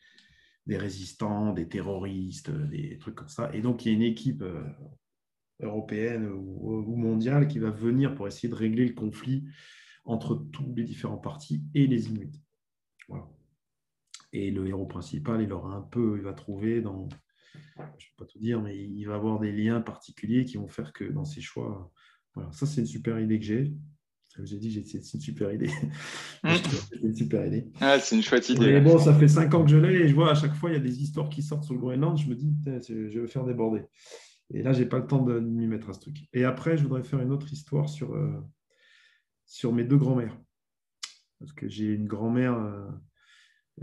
[SPEAKER 4] des résistants, des terroristes, des trucs comme ça. Et donc, il y a une équipe euh, européenne ou mondiale qui va venir pour essayer de régler le conflit entre tous les différents partis et les Inuits. Et le héros principal, il aura un peu, il va trouver dans, je ne vais pas tout dire, mais il va avoir des liens particuliers qui vont faire que dans ses choix, voilà, ça c'est une super idée que j'ai. J'ai dit, c'est une super idée.
[SPEAKER 3] Mmh. c'est une super idée. Ah, c'est une chouette idée.
[SPEAKER 4] Mais bon, ça fait cinq ans que je l'ai et je vois à chaque fois, il y a des histoires qui sortent sur le Groenland. Je me dis, je vais faire déborder. Et là, je n'ai pas le temps de m'y mettre à ce truc. Et après, je voudrais faire une autre histoire sur, euh, sur mes deux grands-mères. Parce que j'ai une grand-mère euh,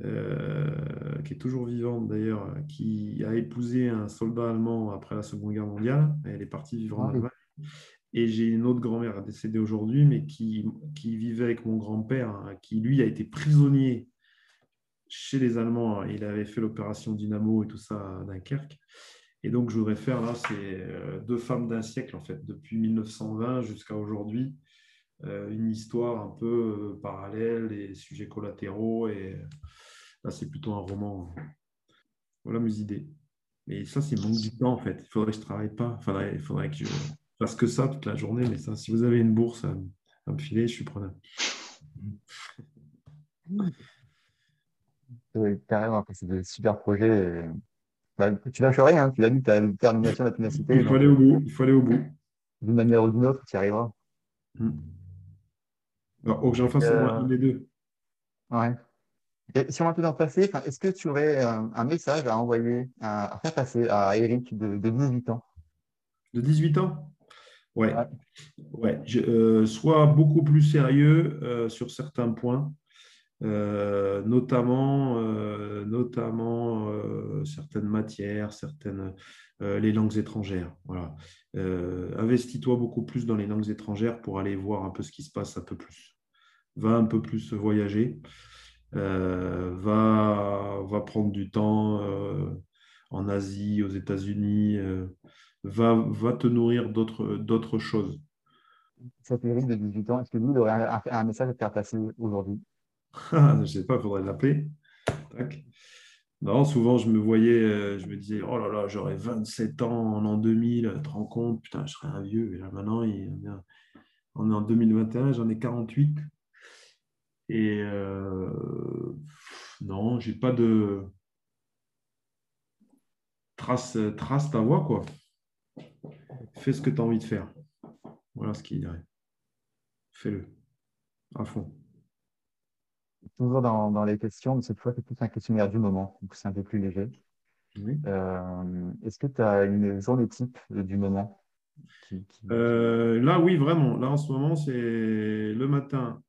[SPEAKER 4] euh, qui est toujours vivante d'ailleurs, qui a épousé un soldat allemand après la Seconde Guerre mondiale. Elle est partie vivre en ah Allemagne. Et j'ai une autre grand-mère décédée aujourd'hui, mais qui, qui, vivait avec mon grand-père, hein, qui lui a été prisonnier chez les Allemands. Il avait fait l'opération Dynamo et tout ça à Dunkerque. Et donc, je voudrais faire là, c'est euh, deux femmes d'un siècle, en fait, depuis 1920 jusqu'à aujourd'hui, une histoire un peu euh, parallèle, des sujets collatéraux. Et là, c'est plutôt un roman. Voilà mes idées. Mais ça, c'est manque du temps, en fait. Il faudrait que je ne travaille pas. Il faudrait, il faudrait que je fasse que ça toute la journée. Mais ça, si vous avez une bourse à, me filer, je suis preneur.
[SPEAKER 1] Oui, carrément, c'est des super projets. Bah, tu lâches rien, hein. tu l'as dit, tu as une détermination, la ténacité.
[SPEAKER 4] Il faut aller au bout. Il faut aller au bout.
[SPEAKER 1] D'une manière ou d'une autre, tu y arriveras.
[SPEAKER 4] Hmm. Alors, que j'en fasse euh, des deux.
[SPEAKER 1] Ouais. si on va un peu dans le passé, est-ce que tu aurais un, message à envoyer, à, faire passer à Eric de, 18 ans?
[SPEAKER 4] De 18 ans? Ouais. ouais. Euh, sois beaucoup plus sérieux euh, sur certains points, notamment, notamment certaines matières, certaines, les langues étrangères. Voilà. Investis-toi beaucoup plus dans les langues étrangères pour aller voir un peu ce qui se passe un peu plus va un peu plus voyager, euh, va, va prendre du temps euh, en Asie, aux États-Unis, euh, va, va te nourrir d'autres choses.
[SPEAKER 1] Cet Eric de 18 ans, est-ce que vous aurait un, un, message à faire passer aujourd'hui?
[SPEAKER 4] Je ne sais pas, il faudrait l'appeler. Non, souvent je me voyais, je me disais, oh là là, j'aurais 27 ans en l'an 2000, tu te rends compte, putain, je serais un vieux. Et là maintenant, on est en 2021, j'en ai 48. Et euh, non, j'ai pas de trace, trace ta voix, quoi. Fais ce que tu as envie de faire. Voilà ce qu'il dirait. Fais-le à fond.
[SPEAKER 1] Toujours dans, les questions, mais cette fois, c'est plus un questionnaire du moment, donc c'est un peu plus léger. Euh, est-ce que tu as une journée type du moment
[SPEAKER 4] euh, Là, oui, vraiment. Là, en ce moment, c'est le matin,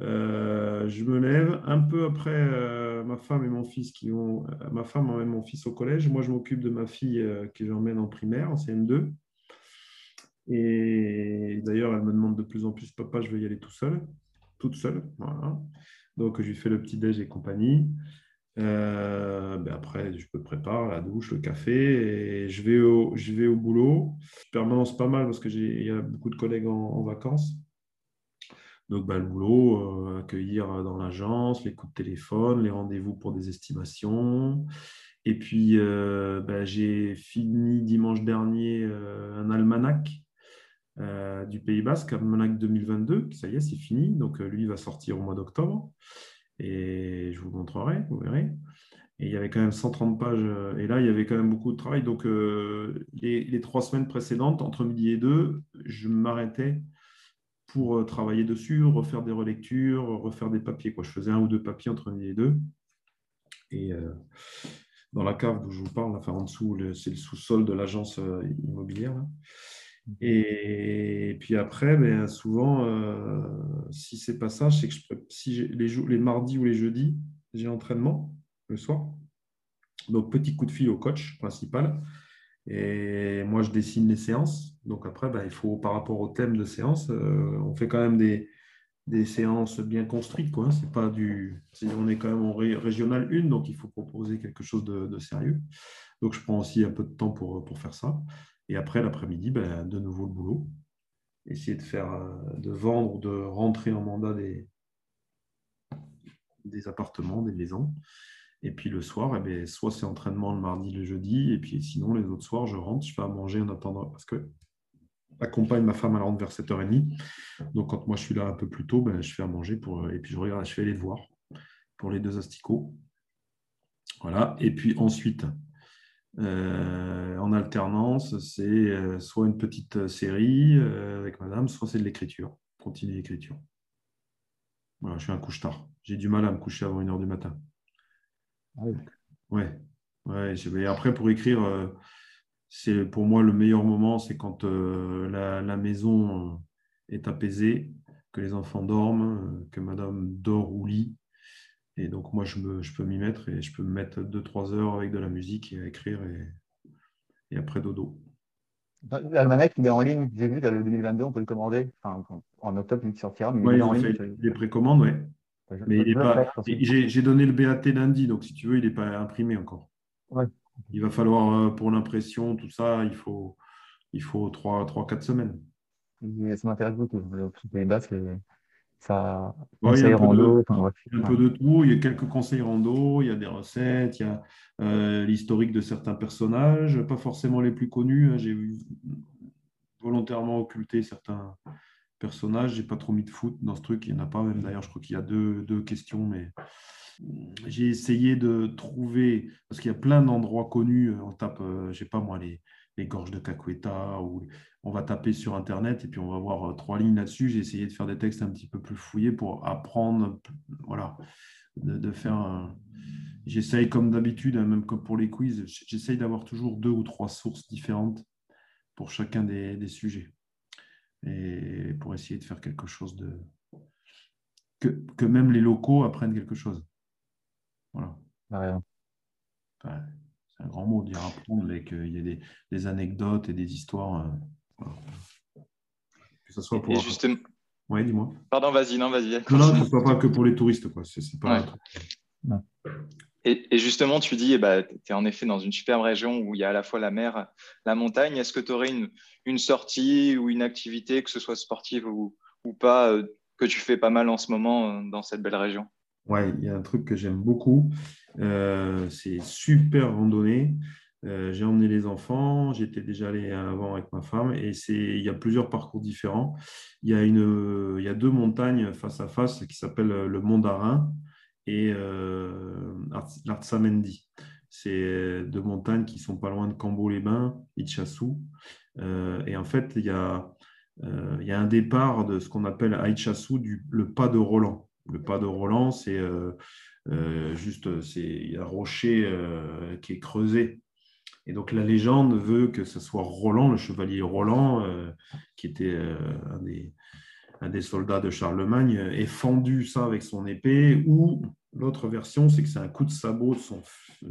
[SPEAKER 4] euh, je me lève un peu après euh, ma femme et mon fils qui ont. Euh, ma femme emmène mon fils au collège. Moi, je m'occupe de ma fille que j'emmène en primaire, en CM2. Et d'ailleurs, elle me demande de plus en plus, papa, je veux y aller tout seul, toute seule. Voilà. Donc, je lui fais le petit déj et compagnie. Ben après, je me prépare la douche, le café, et je vais au, je vais au boulot. Je permanence pas mal parce qu'il y a beaucoup de collègues en, vacances. Donc, ben, le boulot, euh, accueillir dans l'agence, les coups de téléphone, les rendez-vous pour des estimations. Et puis, euh, ben, j'ai fini dimanche dernier un almanach du Pays Basque, almanach 2022. Ça y est, c'est fini. Donc, lui va sortir au mois d'octobre. Et je vous montrerai, vous verrez. Et il y avait quand même 130 pages. Euh, et là, il y avait quand même beaucoup de travail. Donc, euh, les, trois semaines précédentes, entre midi et deux, je m'arrêtais pour euh, travailler dessus, refaire des relectures, refaire des papiers. Quoi. Je faisais un ou deux papiers entre et deux. Et dans la cave d'où je vous parle, enfin, en dessous, c'est le sous-sol de l'agence immobilière. Et puis après, ben, souvent, euh, si c'est pas ça, c'est que si les, les mardis ou les jeudis, j'ai entraînement le soir. Donc, petit coup de fil au coach principal. Et moi, je dessine les séances. Donc après, ben, il faut, par rapport au thème de séance, euh, on fait quand même des, des séances bien construites. Quoi. C'est pas du, on est quand même en régional 1, donc il faut proposer quelque chose de, de, sérieux. Donc je prends aussi un peu de temps pour, pour faire ça. Et après, l'après-midi, ben, de nouveau le boulot. Essayer de faire, euh, de vendre, de rentrer en mandat des, des appartements, des maisons. Et puis le soir, eh bien, soit c'est entraînement le mardi, le jeudi, et puis sinon, les autres soirs, je rentre, je fais à manger en attendant, parce que accompagne ma femme, elle rentre vers 7h30. Donc quand moi je suis là un peu plus tôt, ben, je fais à manger pour, et puis je regarde, je fais les devoirs pour les deux asticots. Voilà. Et puis ensuite, euh, en alternance, c'est euh, soit une petite série euh, avec madame, soit c'est de l'écriture, continue l'écriture. Voilà, je suis un couche-tard. J'ai du mal à me coucher avant une heure du matin. Ah oui. Ouais. ouais après, pour écrire, c'est pour moi le meilleur moment, c'est quand la, la, maison est apaisée, que les enfants dorment, que madame dort ou lit, et donc, moi, je, me, je peux m'y mettre et je peux me mettre 2-3 heures avec de la musique et à écrire et, et après dodo.
[SPEAKER 1] L'almanach, il est en ligne, j'ai vu, le 2022, on peut le commander. Enfin, en octobre, il sortira.
[SPEAKER 4] Mais il est en ligne. Les précommandes, oui. J'ai donné le BAT lundi, donc si tu veux, il n'est pas imprimé encore. Ouais. Il va falloir, euh, pour l'impression, tout ça, il faut, il faut 3-4 semaines.
[SPEAKER 1] ça m'intéresse beaucoup. Les bases,
[SPEAKER 4] ça, il y a, un rando, peu, de, un peu de tout. Il y a quelques conseils rando, il y a des recettes, il y a euh, l'historique de certains personnages, pas forcément les plus connus. Hein. J'ai volontairement occulté certains personnages. J'ai pas trop mis de foot dans ce truc. Il n'y en a pas même. D'ailleurs, je crois qu'il y a deux, deux questions, mais j'ai essayé de trouver parce qu'il y a plein d'endroits connus. On tape, euh, je sais pas moi, les, les gorges de Caqueta ou on va taper sur Internet et puis on va voir euh, trois lignes là-dessus. J'ai essayé de faire des textes un petit peu plus fouillés pour apprendre, voilà, de, faire. J'essaye comme d'habitude, hein, même comme pour les quiz, j'essaye d'avoir toujours deux ou trois sources différentes pour chacun des, sujets et pour essayer de faire quelque chose de que, que même les locaux apprennent quelque chose. Voilà. c'est un grand mot de dire apprendre, mais qu'il y ait des, anecdotes et des histoires. Euh,
[SPEAKER 3] que ce soit pour. justement...
[SPEAKER 4] Oui, dis-moi.
[SPEAKER 3] Pardon, vas-y, non, vas-y.
[SPEAKER 4] Non, non, ce soit pas que pour les touristes, quoi. C'est, pas
[SPEAKER 3] et, justement, tu dis, eh ben, tu es en effet dans une superbe région où il y a à la fois la mer, la montagne. Est-ce que tu aurais une, sortie ou une activité, que ce soit sportive ou, pas, euh, que tu fais pas mal en ce moment euh, dans cette belle région?
[SPEAKER 4] Ouais, il y a un truc que j'aime beaucoup. Euh, c'est super randonnée. J'ai emmené les enfants, j'étais déjà allé avant avec ma femme et il y a plusieurs parcours différents. Il y il y a deux montagnes face à face qui s'appellent le Mont d'Arin et euh, l'Artsamendi. C'est deux montagnes qui sont pas loin de Cambo-les-Bains, Itchassou. Euh, et en fait, il y, a, euh, un départ de ce qu'on appelle à Itchassou du, le pas de Roland. Le pas de Roland, c'est juste c'est, il y a un rocher qui est creusé et donc la légende veut que ce soit Roland, le chevalier Roland, euh, qui était euh, des, soldats de Charlemagne, ait fendu ça avec son épée, ou l'autre version, c'est que c'est un coup de sabot de son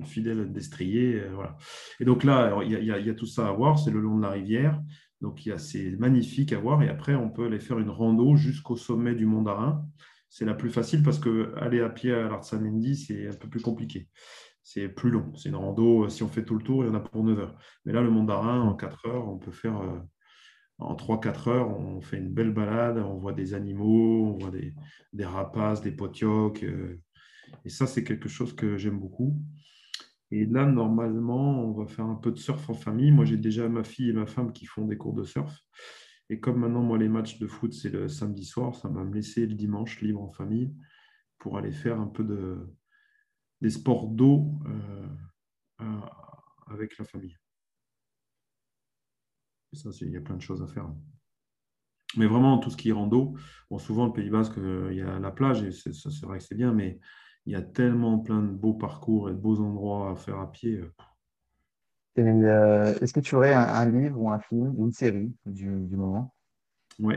[SPEAKER 4] fidèle destrier. Euh, voilà. Et donc là, il y, a tout ça à voir, c'est le long de la rivière. Donc, c'est magnifique à voir. Et après, on peut aller faire une rando jusqu'au sommet du Mont d'Arin. C'est la plus facile parce que aller à pied à l'Artsamendi, c'est un peu plus compliqué. C'est plus long. C'est une rando, si on fait tout le tour, il y en a pour 9 heures. Mais là, le Mont d'Arin, en 4 heures, on peut faire euh, en 3-4 heures, on fait une belle balade, on voit des animaux, on voit des, rapaces, des potiocs. Euh, et ça, c'est quelque chose que j'aime beaucoup. Et là, normalement, on va faire un peu de surf en famille. Moi, j'ai déjà ma fille et ma femme qui font des cours de surf. Et comme maintenant, moi, les matchs de foot, c'est le samedi soir, ça va me laisser le dimanche libre en famille pour aller faire un peu de, des sports d'eau euh, avec la famille. Ça, il y a plein de choses à faire. Mais vraiment, tout ce qui est rando, bon, souvent, le Pays Basque, euh, il y a la plage, et c'est vrai que c'est bien, mais il y a tellement plein de beaux parcours et de beaux endroits à faire à pied. Euh.
[SPEAKER 1] Euh, est-ce que tu aurais un, livre ou un film ou une série du, moment?
[SPEAKER 4] Oui.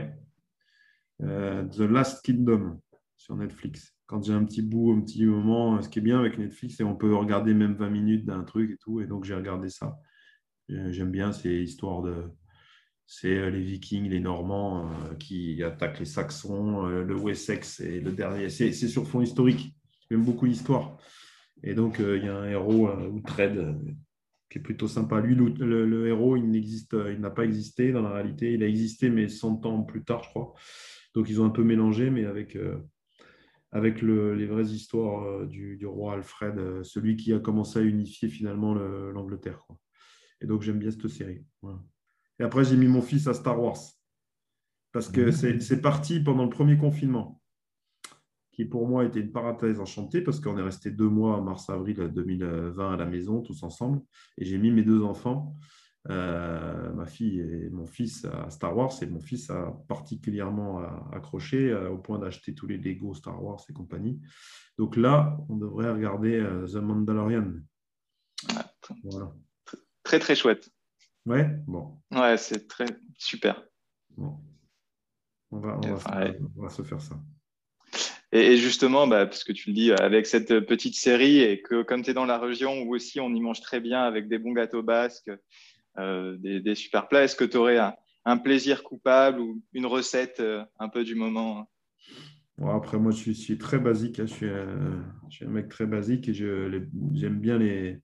[SPEAKER 4] Euh, The Last Kingdom sur Netflix. Quand j'ai un petit bout, un petit moment, ce qui est bien avec Netflix, c'est qu'on peut regarder même 20 minutes d'un truc et tout. Et donc, j'ai regardé ça. J'aime bien ces histoires de. C'est les Vikings, les Normands qui attaquent les Saxons, le Wessex et le dernier. C'est sur fond historique. J'aime beaucoup l'histoire. Et donc, euh, il y a un héros, euh, Outred, euh, qui est plutôt sympa. Lui, le, héros, il n'existe, il n'a pas existé dans la réalité. Il a existé, mais 100 ans plus tard, je crois. Donc, ils ont un peu mélangé, mais avec, avec les vraies histoires du, roi Alfred, celui qui a commencé à unifier finalement l'Angleterre. Et donc, j'aime bien cette série. Et après, j'ai mis mon fils à Star Wars. Parce que mmh. c'est parti pendant le premier confinement qui pour moi était une parenthèse enchantée parce qu'on est resté deux mois, mars-avril 2020 à la maison, tous ensemble. Et j'ai mis mes deux enfants, euh, ma fille et mon fils, à Star Wars. Et mon fils a particulièrement accroché euh, au point d'acheter tous les Lego Star Wars et compagnie. Donc là, on devrait regarder euh, The Mandalorian.
[SPEAKER 3] Très, très chouette.
[SPEAKER 4] Ouais, bon.
[SPEAKER 3] Ouais, c'est très super.
[SPEAKER 4] Bon. On va, on va se faire ça.
[SPEAKER 3] Et, justement, bah, parce que tu le dis, avec cette petite série, et que comme tu es dans la région où aussi on y mange très bien avec des bons gâteaux basques, euh, des, super plats, est-ce que tu aurais un, plaisir coupable ou une recette euh, un peu du moment
[SPEAKER 4] Après, moi, je suis, très basique. Hein. Je, suis un, mec très basique et j'aime bien les.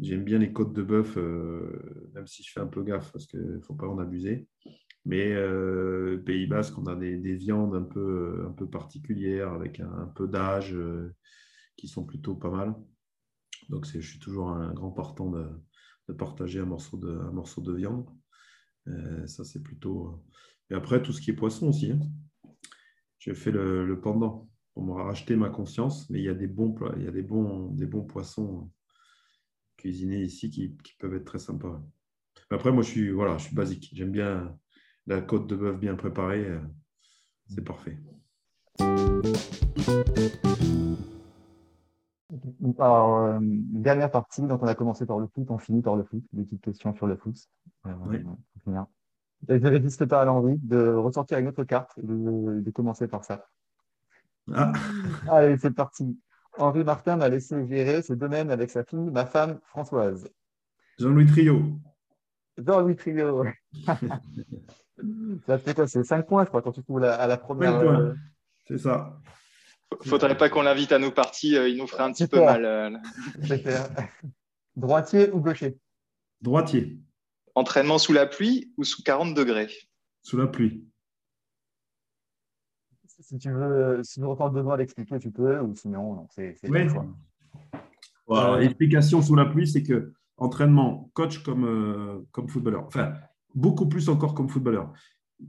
[SPEAKER 4] J'aime bien les côtes de bœuf, euh, même si je fais un peu gaffe parce qu'il ne faut pas en abuser. Mais euh, Pays Basque, on a des, viandes un peu, un peu particulières avec un, peu d'âge euh, qui sont plutôt pas mal. Donc, je suis toujours un grand partant de, partager un morceau de, un morceau de viande. Euh, ça, c'est plutôt. Et après, tout ce qui est poisson aussi. Hein. Je fais le, pendant pour me racheter ma conscience, mais il y a des bons, il y a des bons, des bons poissons cuisinés ici qui, qui peuvent être très sympas. Après, moi, je suis, voilà, je suis basique. J'aime bien la côte de bœuf bien préparée, euh, c'est parfait.
[SPEAKER 1] Alors, euh, dernière partie, donc on a commencé par le foot, on finit par le foot, des petites questions sur le foot. Euh, oui. Je ne résiste pas à l'envie de ressortir une autre carte et de, commencer par ça. Ah. Allez, c'est parti. Henri Martin m'a laissé gérer ce domaine avec sa fille, ma femme Françoise.
[SPEAKER 4] Jean-Louis Trio.
[SPEAKER 1] Jean-Louis Trio. Ça fait quoi C'est 5 points, je crois, quand tu trouves à la première.
[SPEAKER 4] Euh, c'est ça.
[SPEAKER 3] Faudrait pas qu'on l'invite à nos parties, euh, il nous ferait un petit peu mal. Euh,
[SPEAKER 1] Droitier ou gaucher?
[SPEAKER 4] Droitier.
[SPEAKER 3] Entraînement sous la pluie ou sous 40 degrés?
[SPEAKER 4] Sous la pluie.
[SPEAKER 1] Si tu veux, si tu entends besoin d'expliquer, tu peux, ou sinon, c'est oui.
[SPEAKER 4] Voilà, L'explication sous la pluie, c'est que entraînement, coach comme, comme footballeur. Enfin, beaucoup plus encore comme footballeur.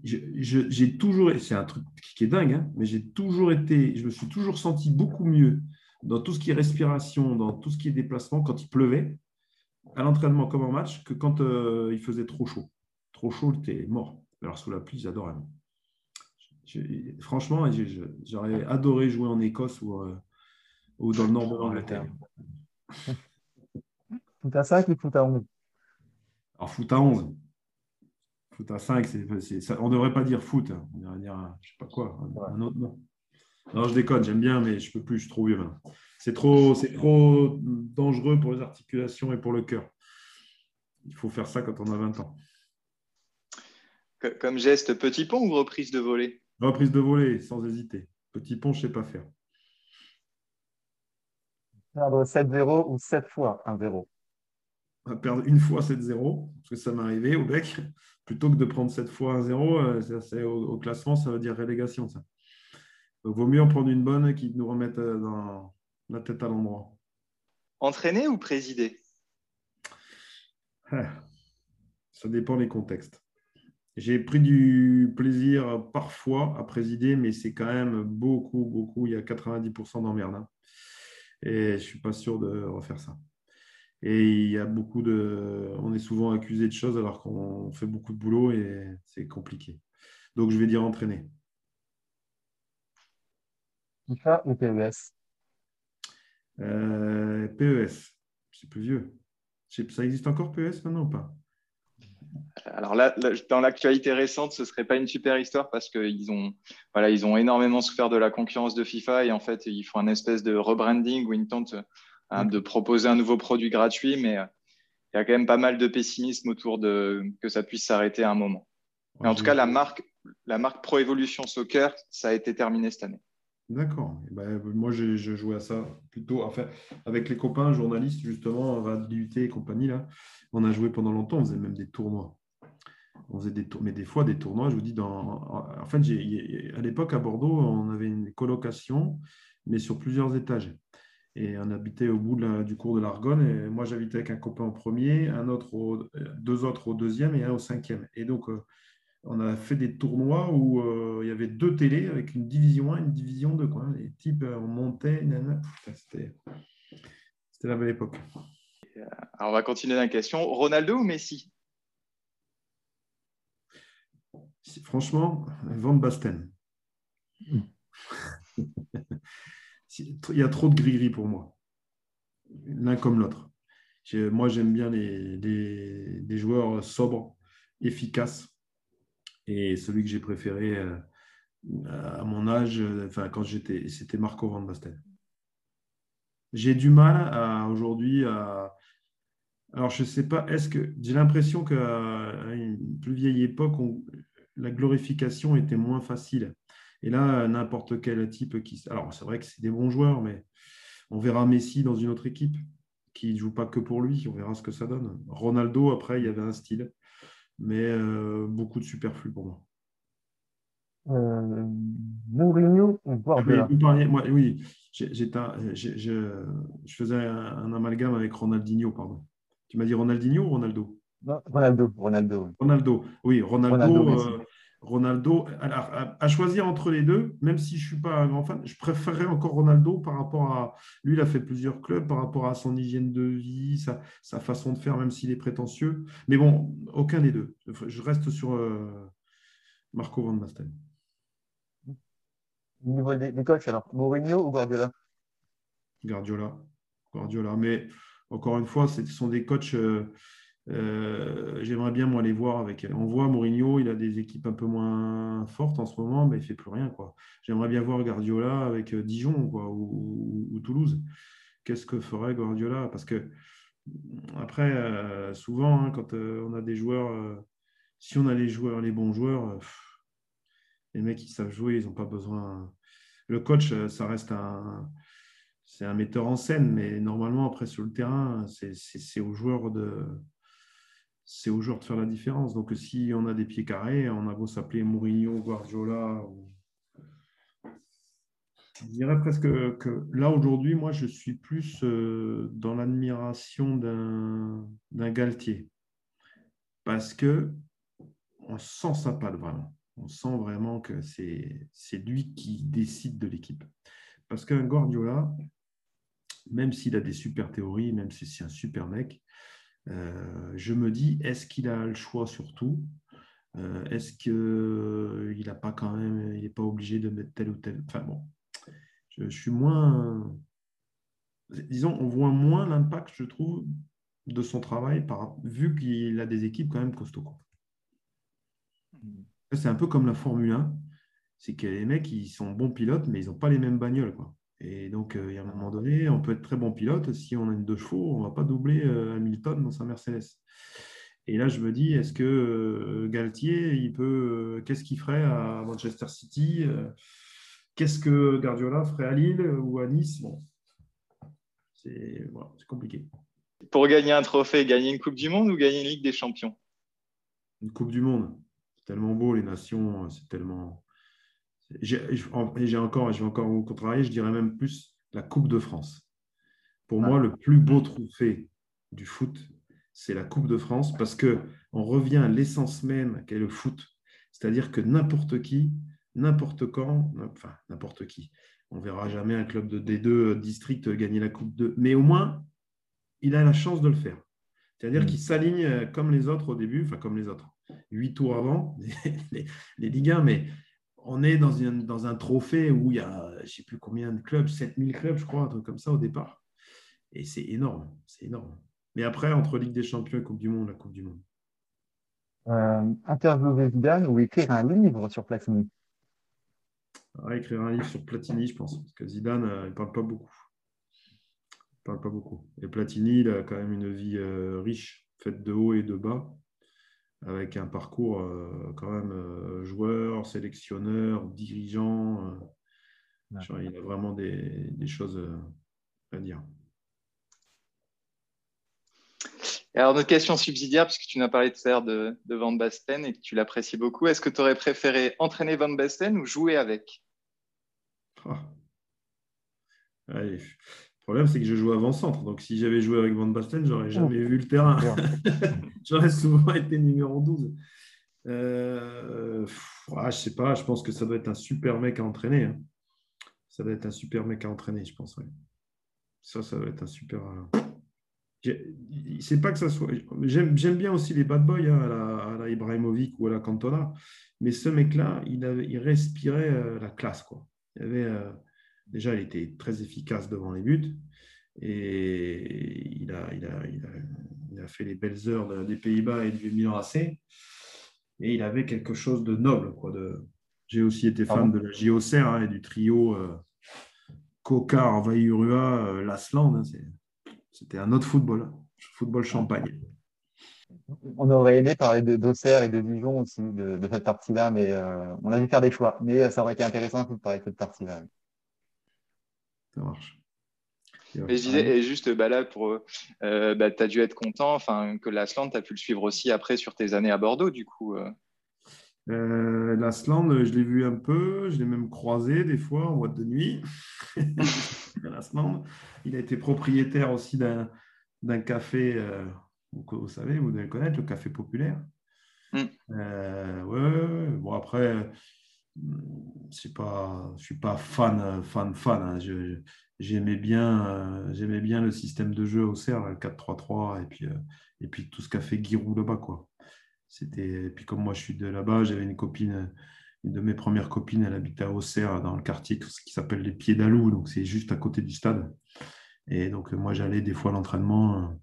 [SPEAKER 4] J'ai toujours, c'est un truc qui est dingue, hein, mais j'ai toujours été, je me suis toujours senti beaucoup mieux dans tout ce qui est respiration, dans tout ce qui est déplacement quand il pleuvait, à l'entraînement comme en match, que quand euh, il faisait trop chaud. Trop chaud, tu es mort. Alors sous la pluie, j'adore. Franchement, j'aurais adoré jouer en Écosse ou, euh, ou dans le nord de l'Angleterre.
[SPEAKER 1] Foot à 5 ou foot à 11
[SPEAKER 4] Alors foot à 11 foot à 5, on ne devrait pas dire foot, hein. on devrait dire, je sais pas quoi, un, autre nom. Non, je déconne, j'aime bien, mais je ne peux plus, je suis trop vieux maintenant. C'est trop, trop dangereux pour les articulations et pour le cœur. Il faut faire ça quand on a 20 ans.
[SPEAKER 3] Comme geste, petit pont ou reprise de volée?
[SPEAKER 4] Reprise de volée, sans hésiter. Petit pont, je ne sais pas faire.
[SPEAKER 1] Perdre 7-0 ou 7 fois 1-0
[SPEAKER 4] Perdre une fois 7-0, parce que ça m'est arrivé au bec, plutôt que de prendre 7 fois 1-0, euh, au, au, classement, ça veut dire relégation. Ça. Donc, vaut mieux en prendre une bonne qui nous remette euh, dans la tête à l'endroit.
[SPEAKER 3] Entraîner ou présider?
[SPEAKER 4] Ah, Ça dépend des contextes. J'ai pris du plaisir parfois à présider, mais c'est quand même beaucoup, beaucoup. Il y a 90% d'emmerde. Hein. Et je ne suis pas sûr de refaire ça. Et il y a beaucoup de. On est souvent accusé de choses alors qu'on fait beaucoup de boulot et c'est compliqué. Donc je vais dire entraîner.
[SPEAKER 1] FIFA ou PES
[SPEAKER 4] euh, PES, c'est plus vieux. Ça existe encore PES maintenant ou pas?
[SPEAKER 3] Alors là, dans l'actualité récente, ce serait pas une super histoire parce qu'ils ont, voilà, ils ont énormément souffert de la concurrence de FIFA et en fait, ils font un espèce de rebranding où ils tentent hein, de proposer un nouveau produit gratuit, mais euh, il y a quand même pas mal de pessimisme autour de que ça puisse s'arrêter à un moment. Mais en tout cas, la marque, la marque Pro Evolution Soccer, ça a été terminé cette année.
[SPEAKER 4] D'accord. Eh ben, moi, j'ai joué à ça plutôt enfin, avec les copains journalistes, justement, DUT et compagnie. Là, on a joué pendant longtemps, on faisait même des tournois. On faisait des mais des fois des tournois, je vous dis, en fait, à l'époque à Bordeaux, on avait une colocation, mais sur plusieurs étages. Et on habitait au bout du cours de l'Argonne. Et moi, j'habitais avec un copain au premier, un autre deux autres au deuxième et un au cinquième. Et donc, euh, on a fait des tournois où euh, il y avait deux télés avec une division 1 une division 2. Quoi. Les types, euh, on montait, c'était la belle époque.
[SPEAKER 3] Alors, on va continuer la question. Ronaldo ou Messi?
[SPEAKER 4] Franchement, Van Basten. il y a trop de gris-gris pour moi, l'un comme l'autre. Moi, j'aime bien les, les, joueurs sobres, efficaces et celui que j'ai préféré euh, à mon âge, enfin, quand j'étais, c'était Marco Van Basten. J'ai du mal aujourd'hui à. Alors, je ne sais pas, est-ce que. J'ai l'impression qu'à une plus vieille époque, la glorification était moins facile. Et là, n'importe quel type qui. Alors, c'est vrai que c'est des bons joueurs, mais on verra Messi dans une autre équipe qui ne joue pas que pour lui. On verra ce que ça donne. Ronaldo, après, il y avait un style mais euh, beaucoup de superflu pour moi.
[SPEAKER 1] Euh, Mourinho ou Guardiola
[SPEAKER 4] Oui, je, faisais un, amalgame avec Ronaldinho, pardon. Tu m'as dit Ronaldinho ou Ronaldo?
[SPEAKER 1] Ronaldo, Ronaldo.
[SPEAKER 4] Ronaldo, oui, Ronaldo. Ronaldo, à, choisir entre les deux, même si je ne suis pas un grand fan, je préférerais encore Ronaldo par rapport à. Lui, il a fait plusieurs clubs par rapport à son hygiène de vie, sa, façon de faire, même s'il est prétentieux. Mais bon, aucun des deux. Je reste sur euh, Marco Van Basten.
[SPEAKER 1] Au niveau des, coachs, alors, Mourinho ou Guardiola?
[SPEAKER 4] Guardiola. Guardiola. Mais encore une fois, ce sont des coachs. Euh, euh, j'aimerais bien moi les voir avec. On voit Mourinho, il a des équipes un peu moins fortes en ce moment, mais il fait plus rien. J'aimerais bien voir Guardiola avec euh, Dijon ou, Toulouse. Qu'est-ce que ferait Guardiola? Parce que après, euh, souvent, hein, quand on a des joueurs, si on a les joueurs, les bons joueurs, les mecs qui savent jouer, ils n'ont pas besoin. Le coach, ça reste un c'est un metteur en scène, mais normalement, après, sur le terrain, c'est aux joueurs de, c'est aux joueurs de faire la différence. Donc, si on a des pieds carrés, on a beau s'appeler Mourinho, Guardiola, je dirais presque que là, aujourd'hui, moi, je suis plus euh, dans l'admiration d'un Galtier. Parce que on sent sa patte vraiment. On sent vraiment que c'est lui qui décide de l'équipe. Parce qu'un Guardiola, même s'il a des super théories, même si c'est un super mec, je me dis, est-ce qu'il a le choix surtout euh, Est-ce qu'il n'a pas quand même, il n'est pas obligé de mettre tel ou tel? Enfin bon, je, suis moins. Disons, on voit moins l'impact, je trouve, de son travail, par, vu qu'il a des équipes quand même costauds. C'est un peu comme la Formule 1. C'est que les mecs, ils sont bons pilotes, mais ils n'ont pas les mêmes bagnoles. Quoi. Et donc, euh, il y a un moment donné, on peut être très bon pilote. Si on a une deux chevaux, on ne va pas doubler euh, Hamilton dans sa Mercedes. Et là, je me dis, est-ce que euh, Galtier, il peut, qu'est-ce qu'il ferait à Manchester City Qu'est-ce que Guardiola ferait à Lille ou à Nice? Bon. C'est compliqué.
[SPEAKER 3] Pour gagner un trophée, gagner une Coupe du Monde ou gagner une Ligue des Champions?
[SPEAKER 4] Une Coupe du Monde. C'est tellement beau, les nations, c'est tellement. J'ai encore, je vais encore vous contrarier, je dirais même plus la Coupe de France. Pour moi, le plus beau trophée du foot, c'est la Coupe de France parce que on revient à l'essence même qu'est le foot. C'est-à-dire que n'importe qui, n'importe quand, enfin n'importe qui, on verra jamais un club de D2 district gagner la Coupe de, mais au moins il a la chance de le faire. C'est-à-dire mm. qu'il s'aligne comme les autres au début, enfin comme les autres, huit tours avant les, les, Ligue 1, mais on est dans, dans un trophée où il y a, je ne sais plus combien de clubs, 7000 clubs, je crois, un truc comme ça au départ. Et c'est énorme, c'est énorme. Mais après, entre Ligue des Champions et Coupe du Monde, la Coupe du Monde.
[SPEAKER 1] Euh, interviewer Zidane ou écrire un livre sur Platini?
[SPEAKER 4] Écrire un livre sur Platini, je pense, parce que Zidane, euh, il ne parle pas beaucoup. Il parle pas beaucoup. Et Platini, il a quand même une vie euh, riche, faite de haut et de bas avec un parcours euh, quand même euh, joueur, sélectionneur, dirigeant. Euh, il a vraiment des, choses à dire.
[SPEAKER 3] alors, notre question subsidiaire, puisque tu nous as parlé tout à l'heure de, Van Basten et que tu l'apprécies beaucoup, est-ce que tu aurais préféré entraîner Van Basten ou jouer avec?
[SPEAKER 4] Ah. Le problème, c'est que je joue avant-centre. Donc, si j'avais joué avec Van Basten, j'aurais jamais vu le terrain. j'aurais souvent été numéro 12. Euh, ah, je sais pas, je pense que ça doit être un super mec à entraîner. Hein. Ça doit être un super mec à entraîner, je pense. Ça, ça doit être un super. Euh, c'est pas que ça soit. J'aime bien aussi les bad boys hein, à, la, Ibrahimovic ou à la Cantona, mais ce mec-là, il, il respirait euh, la classe. Quoi. Il y avait. Euh, déjà, il était très efficace devant les buts et il a, il a, il a, fait les belles heures des Pays-Bas et du Milan AC. Et il avait quelque chose de noble. Quoi, de... J'ai aussi été fan de la JOC hein, et du trio euh, Coca, Vaillurua, euh, Lasland. Hein, c'était un autre football, hein. football champagne.
[SPEAKER 1] On aurait aimé parler d'Auxerre et de Dijon aussi, de, cette partie-là, mais euh, on a dû faire des choix. Mais ça aurait été intéressant de parler de cette partie-là.
[SPEAKER 4] Ça marche.
[SPEAKER 3] Mais je disais, juste bah là, pour, euh, bah, tu as dû être content que l'Asland, tu as pu le suivre aussi après sur tes années à Bordeaux, du coup. Euh.
[SPEAKER 4] Euh, L'Asland, je l'ai vu un peu, je l'ai même croisé des fois en boîte de nuit. L'Asland, il a été propriétaire aussi d'un café, vous savez, vous devez le connaître, le café populaire. Mm. ouais, bon après, je ne suis pas fan, fan, fan. Hein. j'aimais bien, euh, j'aimais bien le système de jeu au CERF, le 4-3-3, et puis, euh, et puis tout ce qu'a fait Giroud là-bas. Quoi. C'était, et puis comme moi je suis de là-bas, j'avais une copine, une de mes premières copines, elle habitait à Auxerre, dans le quartier qui s'appelle les Pieds d'Alou, donc c'est juste à côté du stade. Et donc moi j'allais des fois à l'entraînement.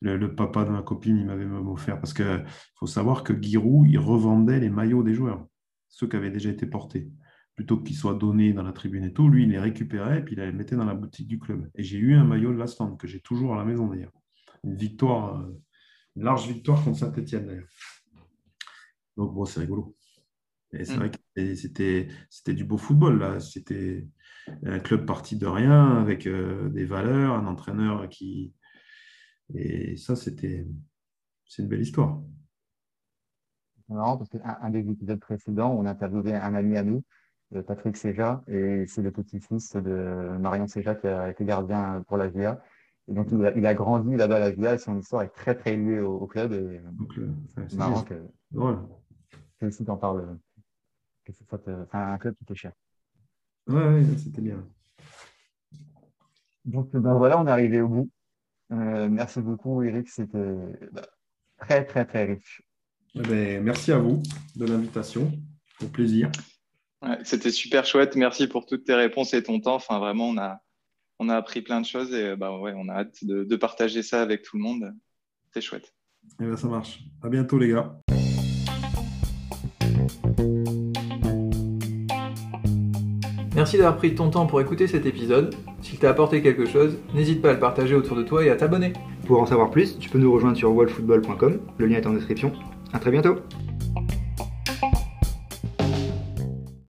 [SPEAKER 4] Le, papa de ma copine, il m'avait même offert, parce qu'il faut savoir que Giroud, il revendait les maillots des joueurs ceux qui avaient déjà été portés. Plutôt qu'ils soient donnés dans la tribune et tout, lui, il les récupérait et puis il les mettait dans la boutique du club. Et j'ai eu un maillot de la stand que j'ai toujours à la maison d'ailleurs. Une victoire, euh, une large victoire contre Saint-Etienne d'ailleurs. Donc bon, c'est rigolo. Et c'est mm. vrai que c'était, c'était du beau football là. C'était un club parti de rien avec euh, des valeurs, un entraîneur qui. Et ça, c'était, c'est une belle histoire
[SPEAKER 1] marrant parce qu'un des épisodes précédents, on a interviewé un ami à nous, euh, Patrick Seja, et c'est le petit-fils de Marion Seja qui a été gardien pour la GIA. Et donc, il a, grandi là-bas à la GIA et son histoire est très, très liée au, club. Et c'est marrant que, que aussi t'en parles, que c'est un club qui était cher.
[SPEAKER 4] Oui, ouais, c'était bien.
[SPEAKER 1] Donc, ben voilà, on est arrivé au bout. Euh, merci beaucoup, Eric. C'était très, très, très riche.
[SPEAKER 4] Eh ben, merci à vous de l'invitation. Au plaisir.
[SPEAKER 3] C'était super chouette. Merci pour toutes tes réponses et ton temps. Enfin, vraiment, on a, on a appris plein de choses et bah, ouais, on a hâte de, partager ça avec tout le monde. C'est chouette.
[SPEAKER 4] Eh ben, ça marche. À bientôt, les gars.
[SPEAKER 2] Merci d'avoir pris ton temps pour écouter cet épisode. S'il t'a apporté quelque chose, n'hésite pas à le partager autour de toi et à t'abonner.
[SPEAKER 5] Pour en savoir plus, tu peux nous rejoindre sur wallfootball.com, le lien est en description. À très bientôt